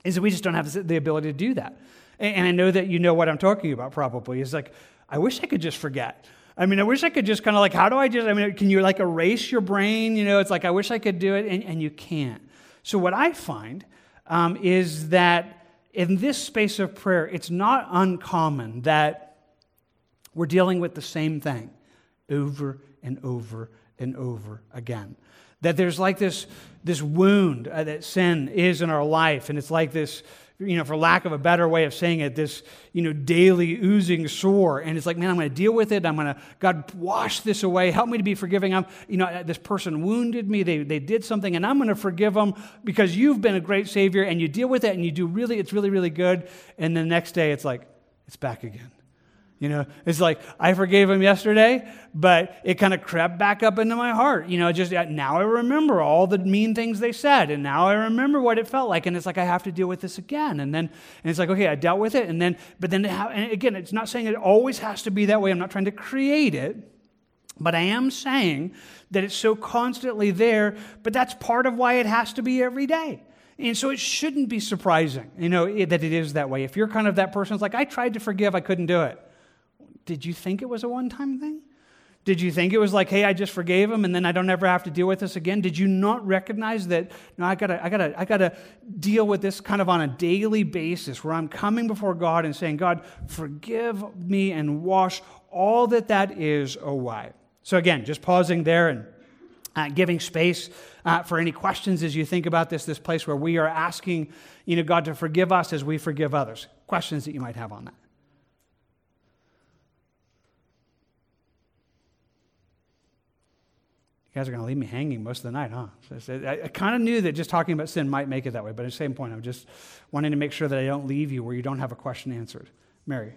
is that we just don't have the ability to do that. And, and I know that you know what I'm talking about probably. It's like, I wish I could just forget. I mean, I wish I could just kind of like, how do I just, I mean, can you like erase your brain? You know, it's like, I wish I could do it, and, and you can't. So, what I find um, is that in this space of prayer, it's not uncommon that we're dealing with the same thing over and over and over again. That there's like this, this wound uh, that sin is in our life, and it's like this you know, for lack of a better way of saying it, this, you know, daily oozing sore. And it's like, man, I'm going to deal with it. I'm going to, God, wash this away. Help me to be forgiving. I'm, you know, this person wounded me. They, they did something, and I'm going to forgive them because you've been a great Savior and you deal with it and you do really, it's really, really good. And the next day, it's like, it's back again. You know, it's like I forgave him yesterday, but it kind of crept back up into my heart. You know, just now I remember all the mean things they said, and now I remember what it felt like, and it's like I have to deal with this again. And then, and it's like, okay, I dealt with it, and then, but then, and again, it's not saying it always has to be that way. I'm not trying to create it, but I am saying that it's so constantly there. But that's part of why it has to be every day. And so it shouldn't be surprising, you know, that it is that way. If you're kind of that person, it's like, I tried to forgive, I couldn't do it. Did you think it was a one time thing? Did you think it was like, hey, I just forgave him and then I don't ever have to deal with this again? Did you not recognize that, no, I gotta, I gotta, I gotta deal with this kind of on a daily basis where I'm coming before God and saying, God, forgive me and wash all that that is away. So again, just pausing there and uh, giving space uh, for any questions as you think about this, this place where we are asking, you know, God to forgive us as we forgive others. Questions that you might have on that. Guys are going to leave me hanging most of the night, huh? So I, I kind of knew that just talking about sin might make it that way, but at the same point, I'm just wanting to make sure that I don't leave you where you don't have a question answered. Mary.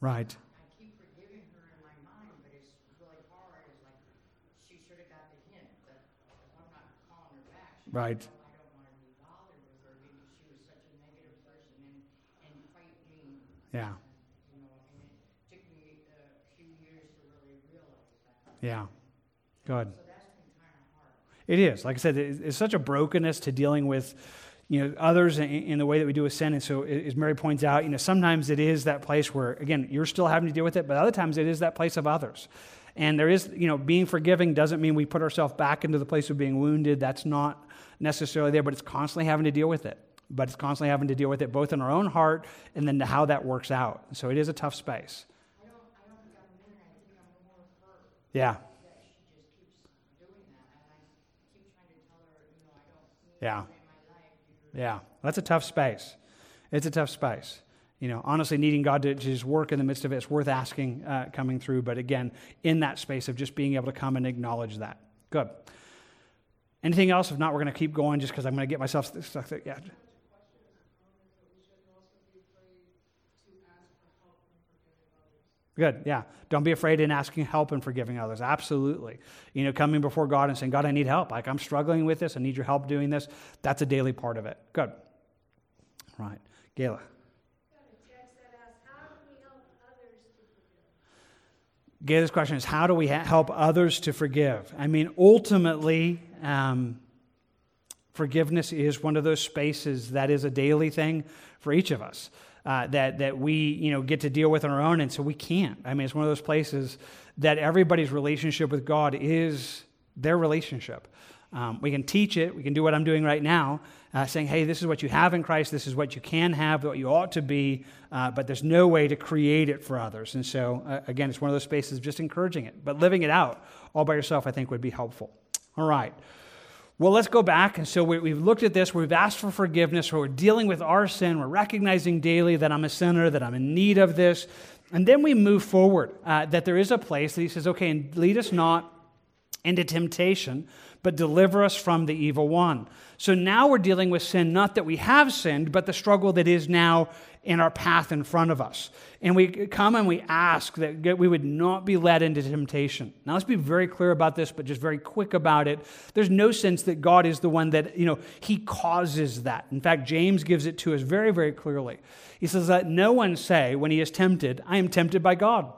Right. I keep forgiving her in my mind, but it's really hard. It's like she should have got the hint that if I'm not calling her back, she right. I don't want to be bothered with her because she was such a negative person and, and quite mean. Yeah. You know, and it took me a few years to really realize that. Yeah. Good. So that's been kind of hard. It is. Like I said, it's such a brokenness to dealing with you know, others in, in, the way that we do with sin. And so, as Mary points out, you know, sometimes it is that place where, again, you're still having to deal with it, but other times it is that place of others. And there is, you know, being forgiving doesn't mean we put ourselves back into the place of being wounded. That's not necessarily there, but it's constantly having to deal with it. But it's constantly having to deal with it both in our own heart and then how that works out. So it is a tough space. I don't, I don't think I'm I think I'm more. Yeah. That she just keeps doing that. And I keep trying to tell her, you know, I don't yeah. Yeah, that's a tough space. It's a tough space. You know, honestly, needing God to just work in the midst of it, it's worth asking uh, coming through. But again, in that space of just being able to come and acknowledge that. Good. Anything else? If not, we're going to keep going just because I'm going to get myself stuck there. Yeah. Good, yeah. Don't be afraid in asking help and forgiving others. Absolutely. You know, coming before God and saying, God, I need help. Like, I'm struggling with this. I need your help doing this. That's a daily part of it. Good. Right. Gayla. Gayla's question is how do we help others to forgive? I mean, ultimately, um, forgiveness is one of those spaces that is a daily thing for each of us uh, that, that we you know, get to deal with on our own, and so we can't. I mean, it's one of those places that everybody's relationship with God is their relationship. Um, we can teach it, we can do what I'm doing right now, uh, saying, hey, this is what you have in Christ, this is what you can have, what you ought to be, uh, but there's no way to create it for others. And so, uh, again, it's one of those spaces of just encouraging it. But living it out all by yourself, I think, would be helpful. All right. Well, let's go back. And so we, have looked at this. We've asked for forgiveness. We're dealing with our sin. We're recognizing daily that I'm a sinner, that I'm in need of this. And then we move forward, uh, that there is a place that he says, okay, and lead us not into temptation, but deliver us from the evil one. So now we're dealing with sin, not that we have sinned, but the struggle that is now in our path in front of us. And we come and we ask that we would not be led into temptation. Now let's be very clear about this, but just very quick about it. There's no sense that God is the one that, you know, he causes that. In fact, James gives it to us very, very clearly. He says that no one say when he is tempted, I am tempted by God.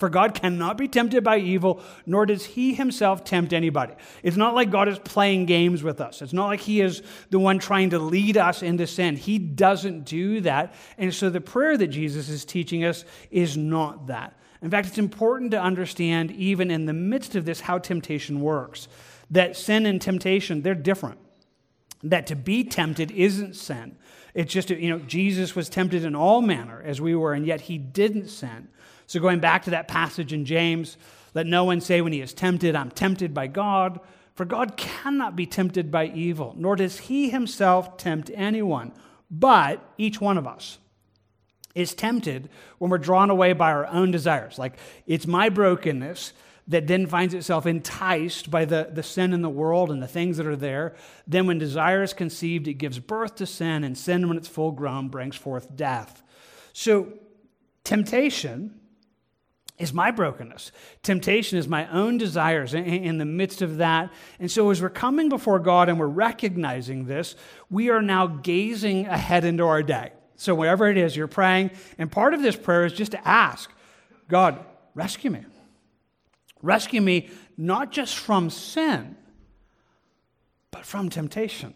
For God cannot be tempted by evil, nor does he himself tempt anybody. It's not like God is playing games with us. It's not like he is the one trying to lead us into sin. He doesn't do that. And so the prayer that Jesus is teaching us is not that. In fact, it's important to understand, even in the midst of this, how temptation works. That sin and temptation, they're different. That to be tempted isn't sin. It's just, you know, Jesus was tempted in all manner as we were, and yet he didn't sin. So, going back to that passage in James, let no one say when he is tempted, I'm tempted by God. For God cannot be tempted by evil, nor does he himself tempt anyone. But each one of us is tempted when we're drawn away by our own desires. Like it's my brokenness that then finds itself enticed by the, the sin in the world and the things that are there. Then, when desire is conceived, it gives birth to sin, and sin, when it's full grown, brings forth death. So, temptation is my brokenness. Temptation is my own desires in, the midst of that. And so, as we're coming before God and we're recognizing this, we are now gazing ahead into our day. So, wherever it is, you're praying. And part of this prayer is just to ask God, rescue me. Rescue me not just from sin, but from temptation.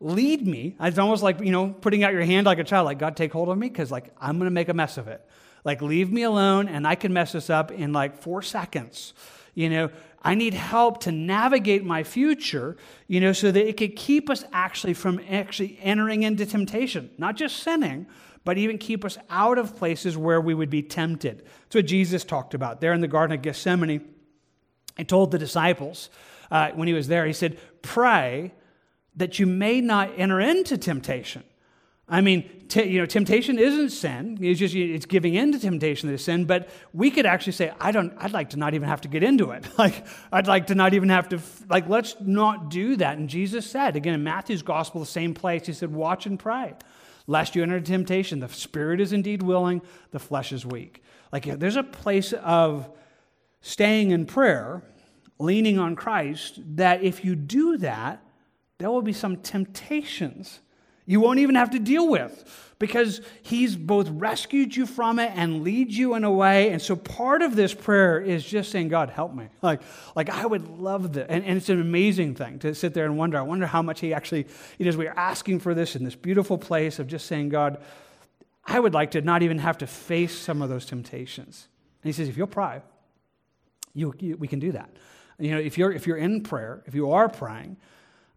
Lead me. It's almost like, you know, putting out your hand like a child, like, God, take hold of me, because, like, I'm going to make a mess of it. Like, leave me alone and I can mess this up in like four seconds. You know, I need help to navigate my future, you know, so that it could keep us actually from actually entering into temptation, not just sinning, but even keep us out of places where we would be tempted. That's what Jesus talked about there in the Garden of Gethsemane. He told the disciples uh, when he was there, he said, Pray that you may not enter into temptation. I mean, t- you know, temptation isn't sin. It's just it's giving in to temptation that is sin. But we could actually say, I don't. I'd like to not even have to get into it. Like I'd like to not even have to. Like let's not do that. And Jesus said again in Matthew's gospel, the same place. He said, "Watch and pray, lest you enter temptation. The spirit is indeed willing, the flesh is weak." Like there's a place of staying in prayer, leaning on Christ. That if you do that, there will be some temptations you won't even have to deal with because he's both rescued you from it and leads you in a way. And so part of this prayer is just saying, God, help me. Like, like I would love this. And, and it's an amazing thing to sit there and wonder. I wonder how much he actually, you know, we are asking for this in this beautiful place of just saying, God, I would like to not even have to face some of those temptations. And he says, if you'll pray, you, you, we can do that. You know, if you're, if you're in prayer, if you are praying,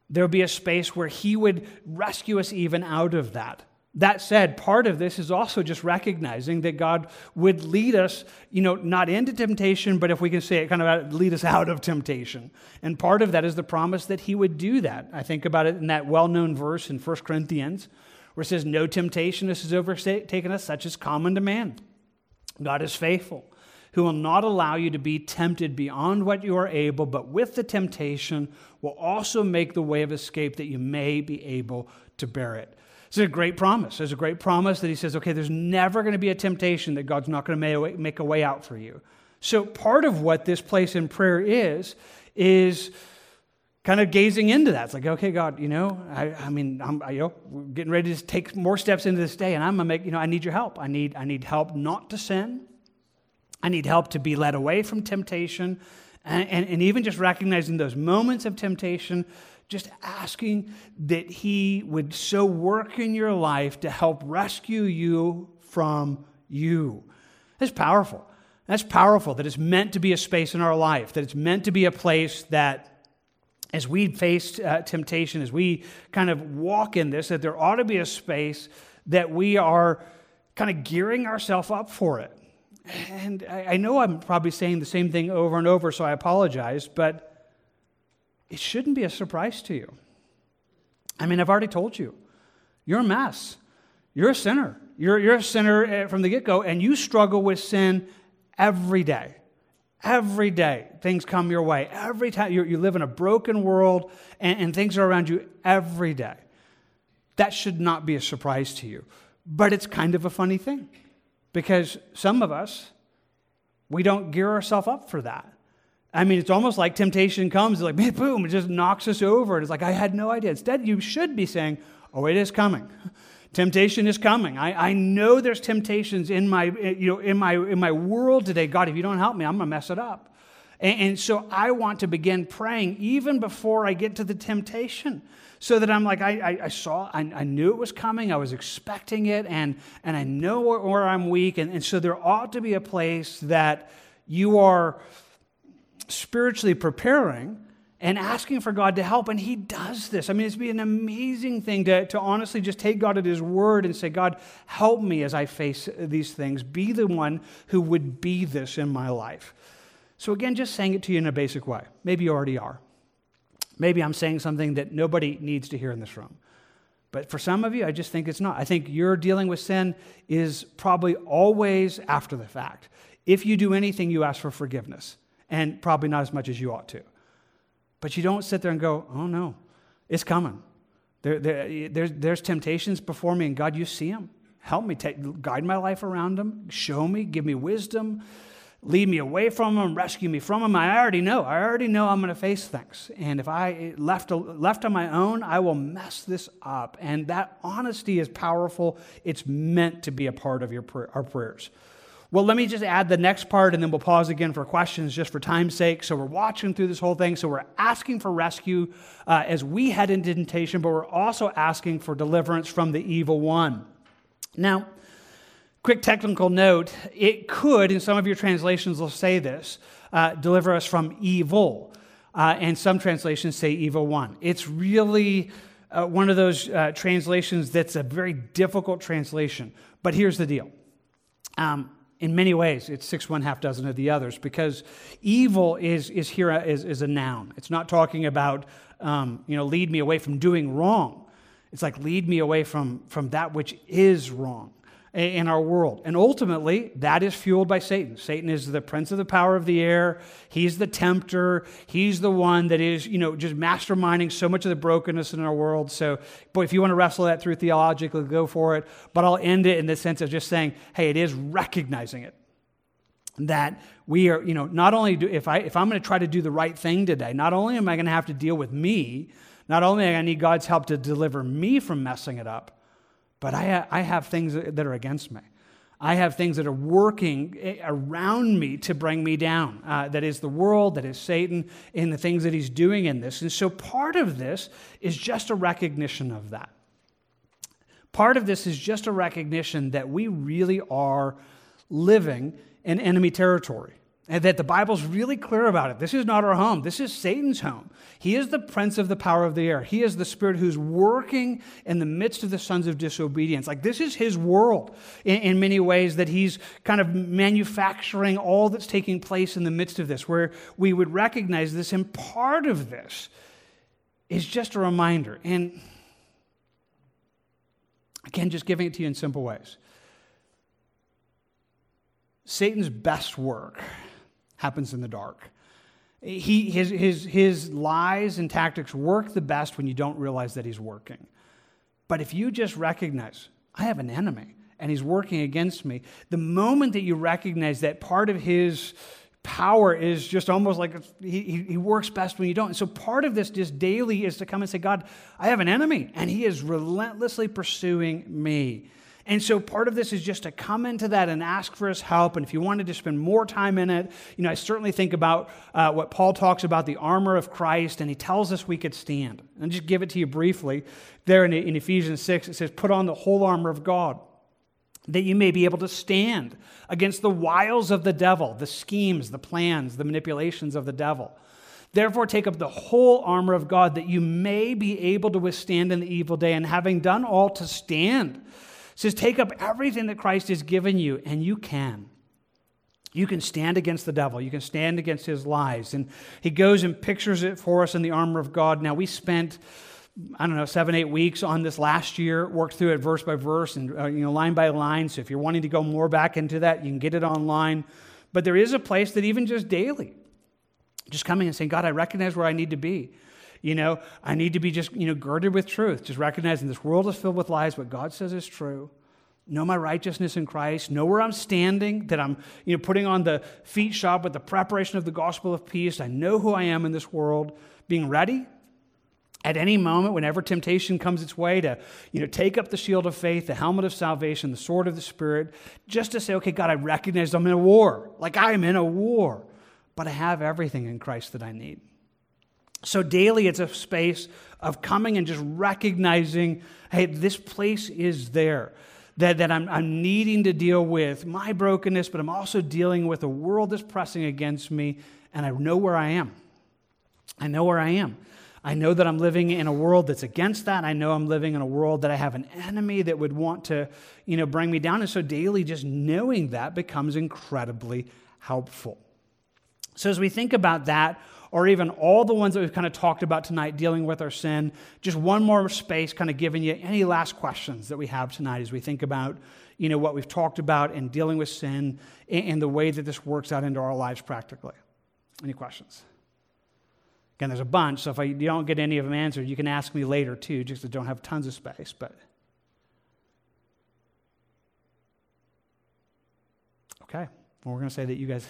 there would be a space where He would rescue us even out of that. That said, part of this is also just recognizing that God would lead us, you know, not into temptation, but if we can say it, kind of lead us out of temptation. And part of that is the promise that He would do that. I think about it in that well known verse in 1 Corinthians where it says, No temptation has overtaken us, such as common to man. God is faithful who will not allow you to be tempted beyond what you are able, but with the temptation will also make the way of escape that you may be able to bear it. It's a great promise. There's a great promise that he says, okay, there's never going to be a temptation that God's not going to make a way out for you. So, part of what this place in prayer is, is kind of gazing into that. It's like, okay, God, you know, I, I mean, I'm I, you know, getting ready to take more steps into this day, and I'm gonna make, you know, I need your help. I need, I need help not to sin. I need help to be led away from temptation, and, and, and even just recognizing those moments of temptation. Just asking that He would so work in your life to help rescue you from you. That's powerful. That's powerful that it's meant to be a space in our life, that it's meant to be a place that as we face uh, temptation, as we kind of walk in this, that there ought to be a space that we are kind of gearing ourselves up for it. And I, I know I'm probably saying the same thing over and over, so I apologize, but it shouldn't be a surprise to you. I mean, I've already told you, you're a mess. You're a sinner. You're, you're a sinner uh, from the get go, and you struggle with sin every day. Every day, things come your way. Every time you, you live in a broken world and, and things are around you every day. That should not be a surprise to you. But it's kind of a funny thing because some of us, we don't gear ourselves up for that. I mean, it's almost like temptation comes, like, boom, it just knocks us over. And it's like, I had no idea. Instead, you should be saying, oh, it is coming. Temptation is coming. I, I know there's temptations in my, you know, in, my, in my world today. God, if you don't help me, I'm going to mess it up. And, and so I want to begin praying even before I get to the temptation so that I'm like, I, I, I saw, I, I, knew it was coming, I was expecting it, and, and I know where, where I'm weak. And, and so there ought to be a place that you are spiritually preparing and asking for God to help. And He does this. I mean, it's be an amazing thing to, to honestly just take God at His word and say, God, help me as I face these things. Be the one who would be this in my life. So, again, just saying it to you in a basic way. Maybe you already are. Maybe I'm saying something that nobody needs to hear in this room. But for some of you, I just think it's not. I think your dealing with sin is probably always after the fact. If you do anything, you ask for forgiveness, and probably not as much as you ought to. But you don't sit there and go, oh no, it's coming. There, there, there's, there's temptations before me, and God, you see them. Help me, take, guide my life around them, show me, give me wisdom, lead me away from them, rescue me from them. I already know. I already know I'm going to face things. And if I left, left on my own, I will mess this up. And that honesty is powerful. It's meant to be a part of your, our prayers. Well, let me just add the next part and then we'll pause again for questions just for time's sake. So, we're watching through this whole thing. So, we're asking for rescue uh, as we head into temptation, but we're also asking for deliverance from the evil one. Now, quick technical note it could, in some of your translations, will say this uh, deliver us from evil. Uh, and some translations say evil one. It's really uh, one of those uh, translations that's a very difficult translation. But here's the deal. Um, in many ways, it's six one half dozen of the others because evil is, is here is, is a noun. It's not talking about, um, you know, lead me away from doing wrong. It's like lead me away from, from that which is wrong in our world. And ultimately, that is fueled by Satan. Satan is the prince of the power of the air. He's the tempter. He's the one that is, you know, just masterminding so much of the brokenness in our world. So, boy, if you want to wrestle that through theologically, go for it. But I'll end it in the sense of just saying, hey, it is recognizing it. That we are, you know, not only do, if, I, if I'm going to try to do the right thing today, not only am I going to have to deal with me, not only am I going to need God's help to deliver me from messing it up, but I, I have things that are against me. I have things that are working around me to bring me down. Uh, that is the world, that is Satan, and the things that he's doing in this. And so part of this is just a recognition of that. Part of this is just a recognition that we really are living in enemy territory. And that the Bible's really clear about it. This is not our home. This is Satan's home. He is the prince of the power of the air. He is the spirit who's working in the midst of the sons of disobedience. Like, this is his world in, in many ways that he's kind of manufacturing all that's taking place in the midst of this, where we would recognize this. And part of this is just a reminder. And again, just giving it to you in simple ways. Satan's best work happens in the dark. He, his, his, his lies and tactics work the best when you don't realize that he's working. But if you just recognize, I have an enemy and he's working against me, the moment that you recognize that part of his power is just almost like he, he works best when you don't. And so part of this just daily is to come and say, God, I have an enemy and he is relentlessly pursuing me. And so part of this is just to come into that and ask for his help. And if you wanted to spend more time in it, you know, I certainly think about uh, what Paul talks about the armor of Christ, and he tells us we could stand. And I'll just give it to you briefly. There in, in Ephesians 6, it says, Put on the whole armor of God, that you may be able to stand against the wiles of the devil, the schemes, the plans, the manipulations of the devil. Therefore, take up the whole armor of God, that you may be able to withstand in the evil day, and having done all to stand says, Take up everything that Christ has given you, and you can. You can stand against the devil. You can stand against his lies. And he goes and pictures it for us in the armor of God. Now, we spent, I don't know, seven, eight weeks on this last year, worked through it verse by verse and, uh, you know, line by line. So if you're wanting to go more back into that, you can get it online. But there is a place that even just daily, just coming and saying, God, I recognize where I need to be. You know, I need to be just, you know, girded with truth, just recognizing this world is filled with lies, what God says is true. Know my righteousness in Christ, know where I'm standing, that I'm, you know, putting on the feet shop with the preparation of the gospel of peace. I know who I am in this world, being ready at any moment, whenever temptation comes its way, to you know, take up the shield of faith, the helmet of salvation, the sword of the Spirit, just to say, okay, God, I recognize I'm in a war. Like I am in a war, but I have everything in Christ that I need. So daily, it's a space of coming and just recognizing, hey, this place is there. That, that I'm, I'm needing to deal with my brokenness, but I'm also dealing with a world that's pressing against me, and I know where I am. I know where I am. I know that I'm living in a world that's against that. I know I'm living in a world that I have an enemy that would want to, you know, bring me down. And so daily, just knowing that becomes incredibly helpful. So as we think about that, or even all the ones that we've kind of talked about tonight dealing with our sin, just one more space kind of giving you any last questions that we have tonight as we think about you know what we've talked about in dealing with sin and the way that this works out into our lives practically. Any questions? Again, there's a bunch, so if I, you don't get any of them answered, you can ask me later too, just I don't have tons of space. But okay, well, we're going to say that you guys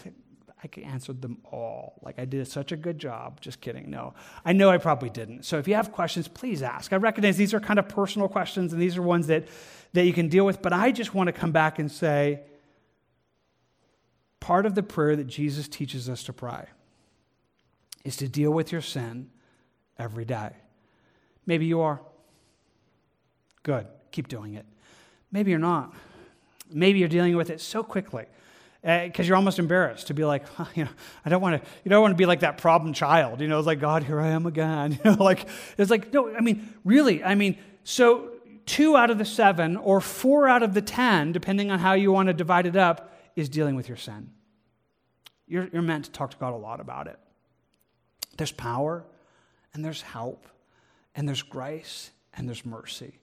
I answered them all. Like I did such a good job. Just kidding. No, I know I probably didn't. So if you have questions, please ask. I recognize these are kind of personal questions and these are ones that, that you can deal with, but I just want to come back and say part of the prayer that Jesus teaches us to pray is to deal with your sin every day. Maybe you are. Good. Keep doing it. Maybe you're not. Maybe you're dealing with it so quickly because uh, you're almost embarrassed to be like, huh, you know, I don't want to, you don't want to be like that problem child, you know, it's like, God, here I am again, you know, like, it's like, no, I mean, really, I mean, so two out of the seven or four out of the ten, depending on how you want to divide it up, is dealing with your sin. You're, you're meant to talk to God a lot about it. There's power, and there's help, and there's grace, and there's mercy.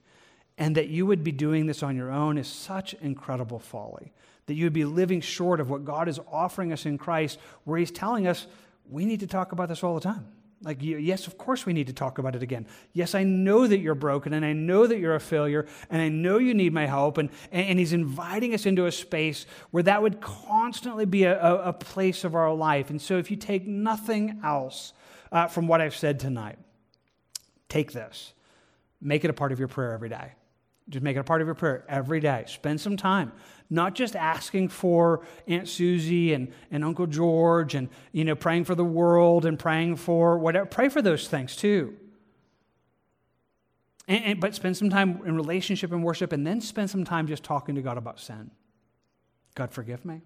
And that you would be doing this on your own is such incredible folly that you would be living short of what God is offering us in Christ, where He's telling us we need to talk about this all the time. Like, yes, of course we need to talk about it again. Yes, I know that you're broken and I know that you're a failure and I know you need my help. And, and He's inviting us into a space where that would constantly be a, a place of our life. And so, if you take nothing else uh, from what I've said tonight, take this, make it a part of your prayer every day. Just make it a part of your prayer every day. Spend some time not just asking for Aunt Susie and, and Uncle George and, you know, praying for the world and praying for whatever. Pray for those things too. And, and, but spend some time in relationship and worship and then spend some time just talking to God about sin. God, forgive me.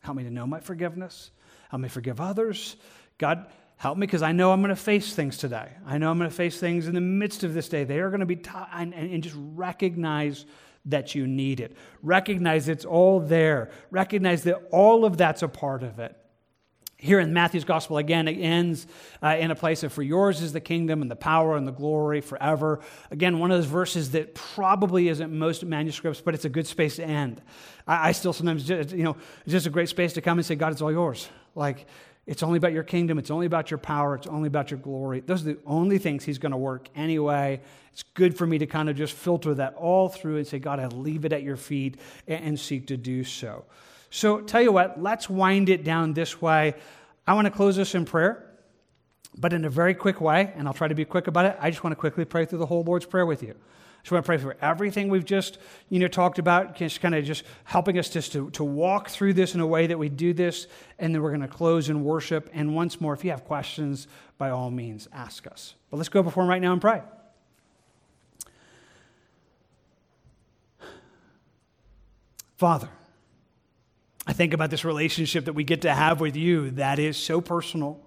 Help me to know my forgiveness. Help me forgive others. God, help me because I know I'm going to face things today. I know I'm going to face things in the midst of this day. They are going to be, t- and, and just recognize that you need it. Recognize it's all there. Recognize that all of that's a part of it. Here in Matthew's gospel, again, it ends uh, in a place of, For yours is the kingdom and the power and the glory forever. Again, one of those verses that probably isn't most manuscripts, but it's a good space to end. I, I still sometimes, just, you know, it's just a great space to come and say, God, it's all yours. Like, It's only about your kingdom. It's only about your power. It's only about your glory. Those are the only things He's going to work anyway. It's good for me to kind of just filter that all through and say, God, I leave it at your feet and, seek to do so. So, tell you what, let's wind it down this way. I want to close this in prayer, but in a very quick way, and I'll try to be quick about it. I just want to quickly pray through the whole Lord's Prayer with you. I want to pray for everything we've just you know talked about, just kind of just helping us just to, to walk through this in a way that we do this, and then we're going to close in worship. And once more, if you have questions, by all means, ask us. But let's go before him right now and pray. Father, I think about this relationship that we get to have with you that is so personal,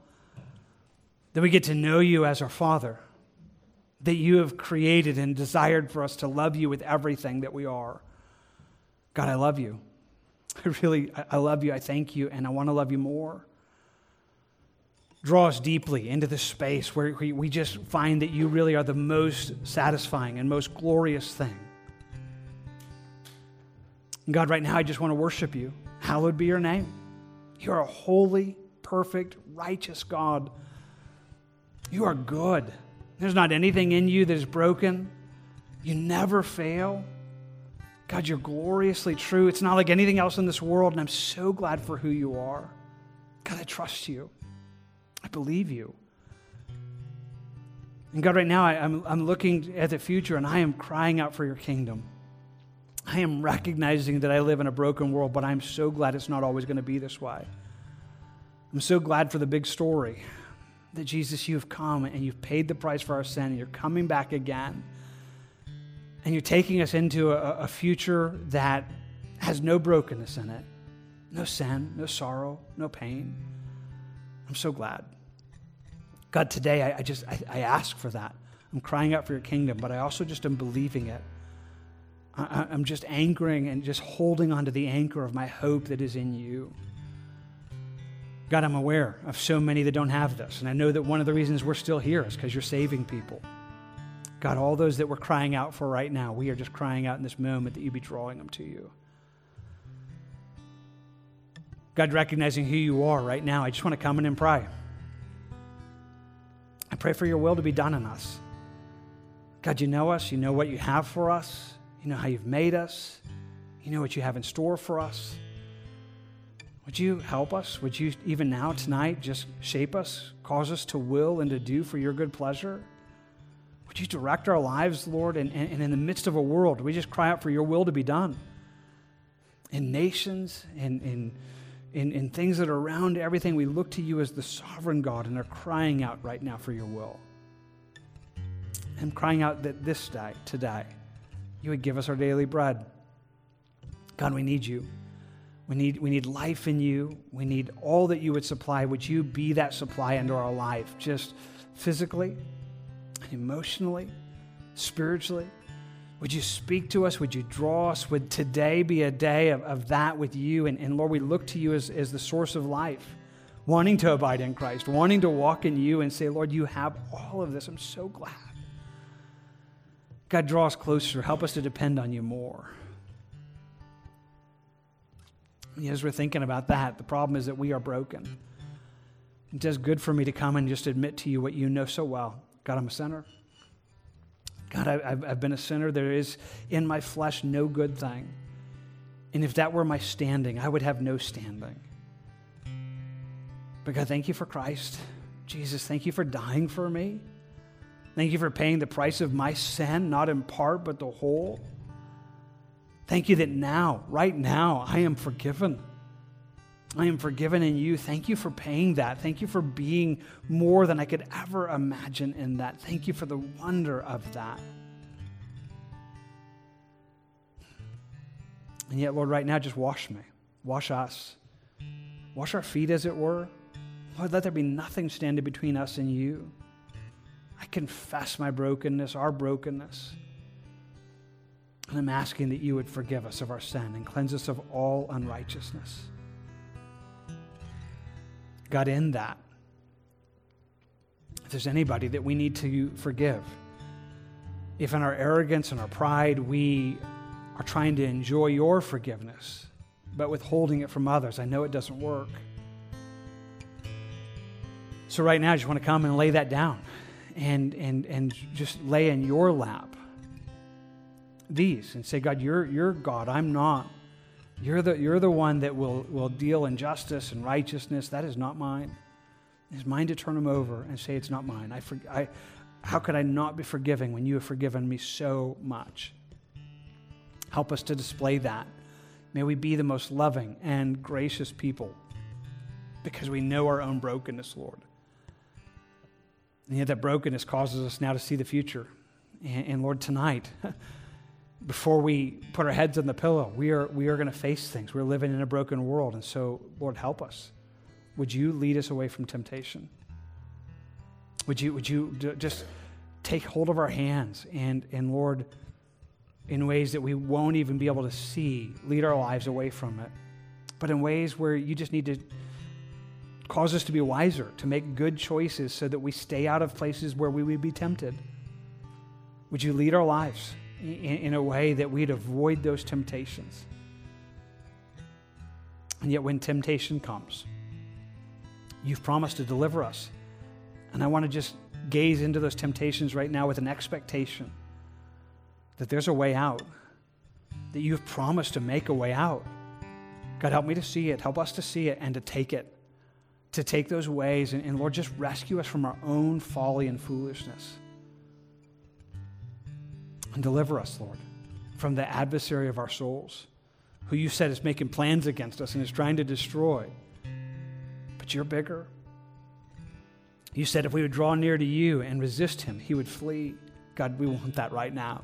that we get to know you as our Father, that you have created and desired for us to love you with everything that we are. God, I love you. I really, I love you. I thank you, and I want to love you more. Draw us deeply into this space where we just find that you really are the most satisfying and most glorious thing. God, right now, I just want to worship you. Hallowed be your name. You are a holy, perfect, righteous God. You are good. There's not anything in you that is broken. You never fail. God, you're gloriously true. It's not like anything else in this world, and I'm so glad for who you are. God, I trust you. I believe you. And God, right now, I, am I'm, I'm looking at the future and I am crying out for your kingdom. I am recognizing that I live in a broken world, but I'm so glad it's not always going to be this way. I'm so glad for the big story that Jesus, you've come and you've paid the price for our sin, and you're coming back again. And you're taking us into a, a future that has no brokenness in it, no sin, no sorrow, no pain. I'm so glad. God, today I, I just I, I ask for that. I'm crying out for your kingdom, but I also just am believing it. I, I'm just anchoring and just holding onto the anchor of my hope that is in you. God, I'm aware of so many that don't have this. And I know that one of the reasons we're still here is because you're saving people. God, all those that we're crying out for right now, we are just crying out in this moment that you be drawing them to you. God, recognizing who you are right now, I just want to come in and pray. I pray for your will to be done in us. God, you know us. You know what you have for us. You know how you've made us. You know what you have in store for us. Would you help us? Would you, even now, tonight, just shape us, cause us to will and to do for your good pleasure? Would you direct our lives, Lord? And, and, and in the midst of a world, we just cry out for your will to be done. In nations, in, in, in, in things that are around everything, we look to you as the sovereign God and are crying out right now for your will. I'm crying out that this day, today, you would give us our daily bread. God, we need you. We need, we need life in you. We need all that you would supply. Would you be that supply into our life, just physically, emotionally, spiritually? Would you speak to us? Would you draw us? Would today be a day of, of that with you? And, and Lord, we look to you as, as the source of life, wanting to abide in Christ, wanting to walk in you and say, Lord, you have all of this. I'm so glad. God, draw us closer. Help us to depend on you more. As we're thinking about that, the problem is that we are broken. It's does good for me to come and just admit to you what you know so well. God, I'm a sinner. God, I've, I've been a sinner. There is in my flesh no good thing. And if that were my standing, I would have no standing. But God, thank you for Christ. Jesus, thank you for dying for me. Thank you for paying the price of my sin, not in part, but the whole. Thank you that now, right now, I am forgiven. I am forgiven in you. Thank you for paying that. Thank you for being more than I could ever imagine in that. Thank you for the wonder of that. And yet, Lord, right now, just wash me. Wash us. Wash our feet, as it were. Lord, let there be nothing standing between us and you. I confess my brokenness, our brokenness. And I'm asking that you would forgive us of our sin and cleanse us of all unrighteousness. God, in that, if there's anybody that we need to forgive, if in our arrogance and our pride we are trying to enjoy your forgiveness, but withholding it from others, I know it doesn't work. So right now, I just want to come and lay that down and, and, and just lay in your lap these and say, God, you're, you're God. I'm not. You're the, you're the one that will, will deal in justice and righteousness. That is not mine. It's mine to turn them over and say, It's not mine. I, for, I, how could I not be forgiving when you have forgiven me so much? Help us to display that. May we be the most loving and gracious people because we know our own brokenness, Lord. And yet, that brokenness causes us now to see the future. And, and Lord, tonight, before we put our heads on the pillow, we are, we are going to face things. We're living in a broken world. And so, Lord, help us. Would you lead us away from temptation? Would you, would you just take hold of our hands and, and, Lord, in ways that we won't even be able to see, lead our lives away from it, but in ways where you just need to cause us to be wiser, to make good choices so that we stay out of places where we would be tempted? Would you lead our lives in, in a way that we'd avoid those temptations? And yet, when temptation comes, you've promised to deliver us. And I want to just gaze into those temptations right now with an expectation that there's a way out, that you've promised to make a way out. God, help me to see it, help us to see it, and to take it, to take those ways. And, and Lord, just rescue us from our own folly and foolishness. And deliver us, Lord, from the adversary of our souls, who you said is making plans against us and is trying to destroy. But you're bigger. You said if we would draw near to you and resist him, he would flee. God, we want that right now.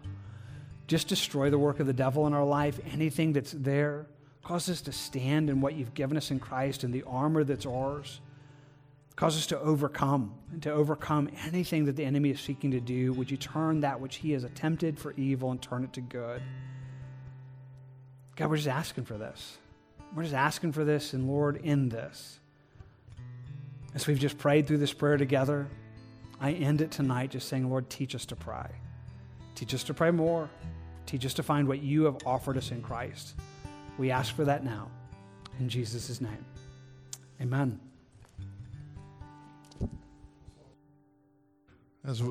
Just destroy the work of the devil in our life, anything that's there. Cause us to stand in what you've given us in Christ and the armor that's ours. Cause us to overcome and to overcome anything that the enemy is seeking to do. Would you turn that which he has attempted for evil and turn it to good? God, we're just asking for this. We're just asking for this, and Lord, in this. As we've just prayed through this prayer together, I end it tonight just saying, Lord, teach us to pray. Teach us to pray more. Teach us to find what you have offered us in Christ. We ask for that now. In Jesus' name. Amen. As we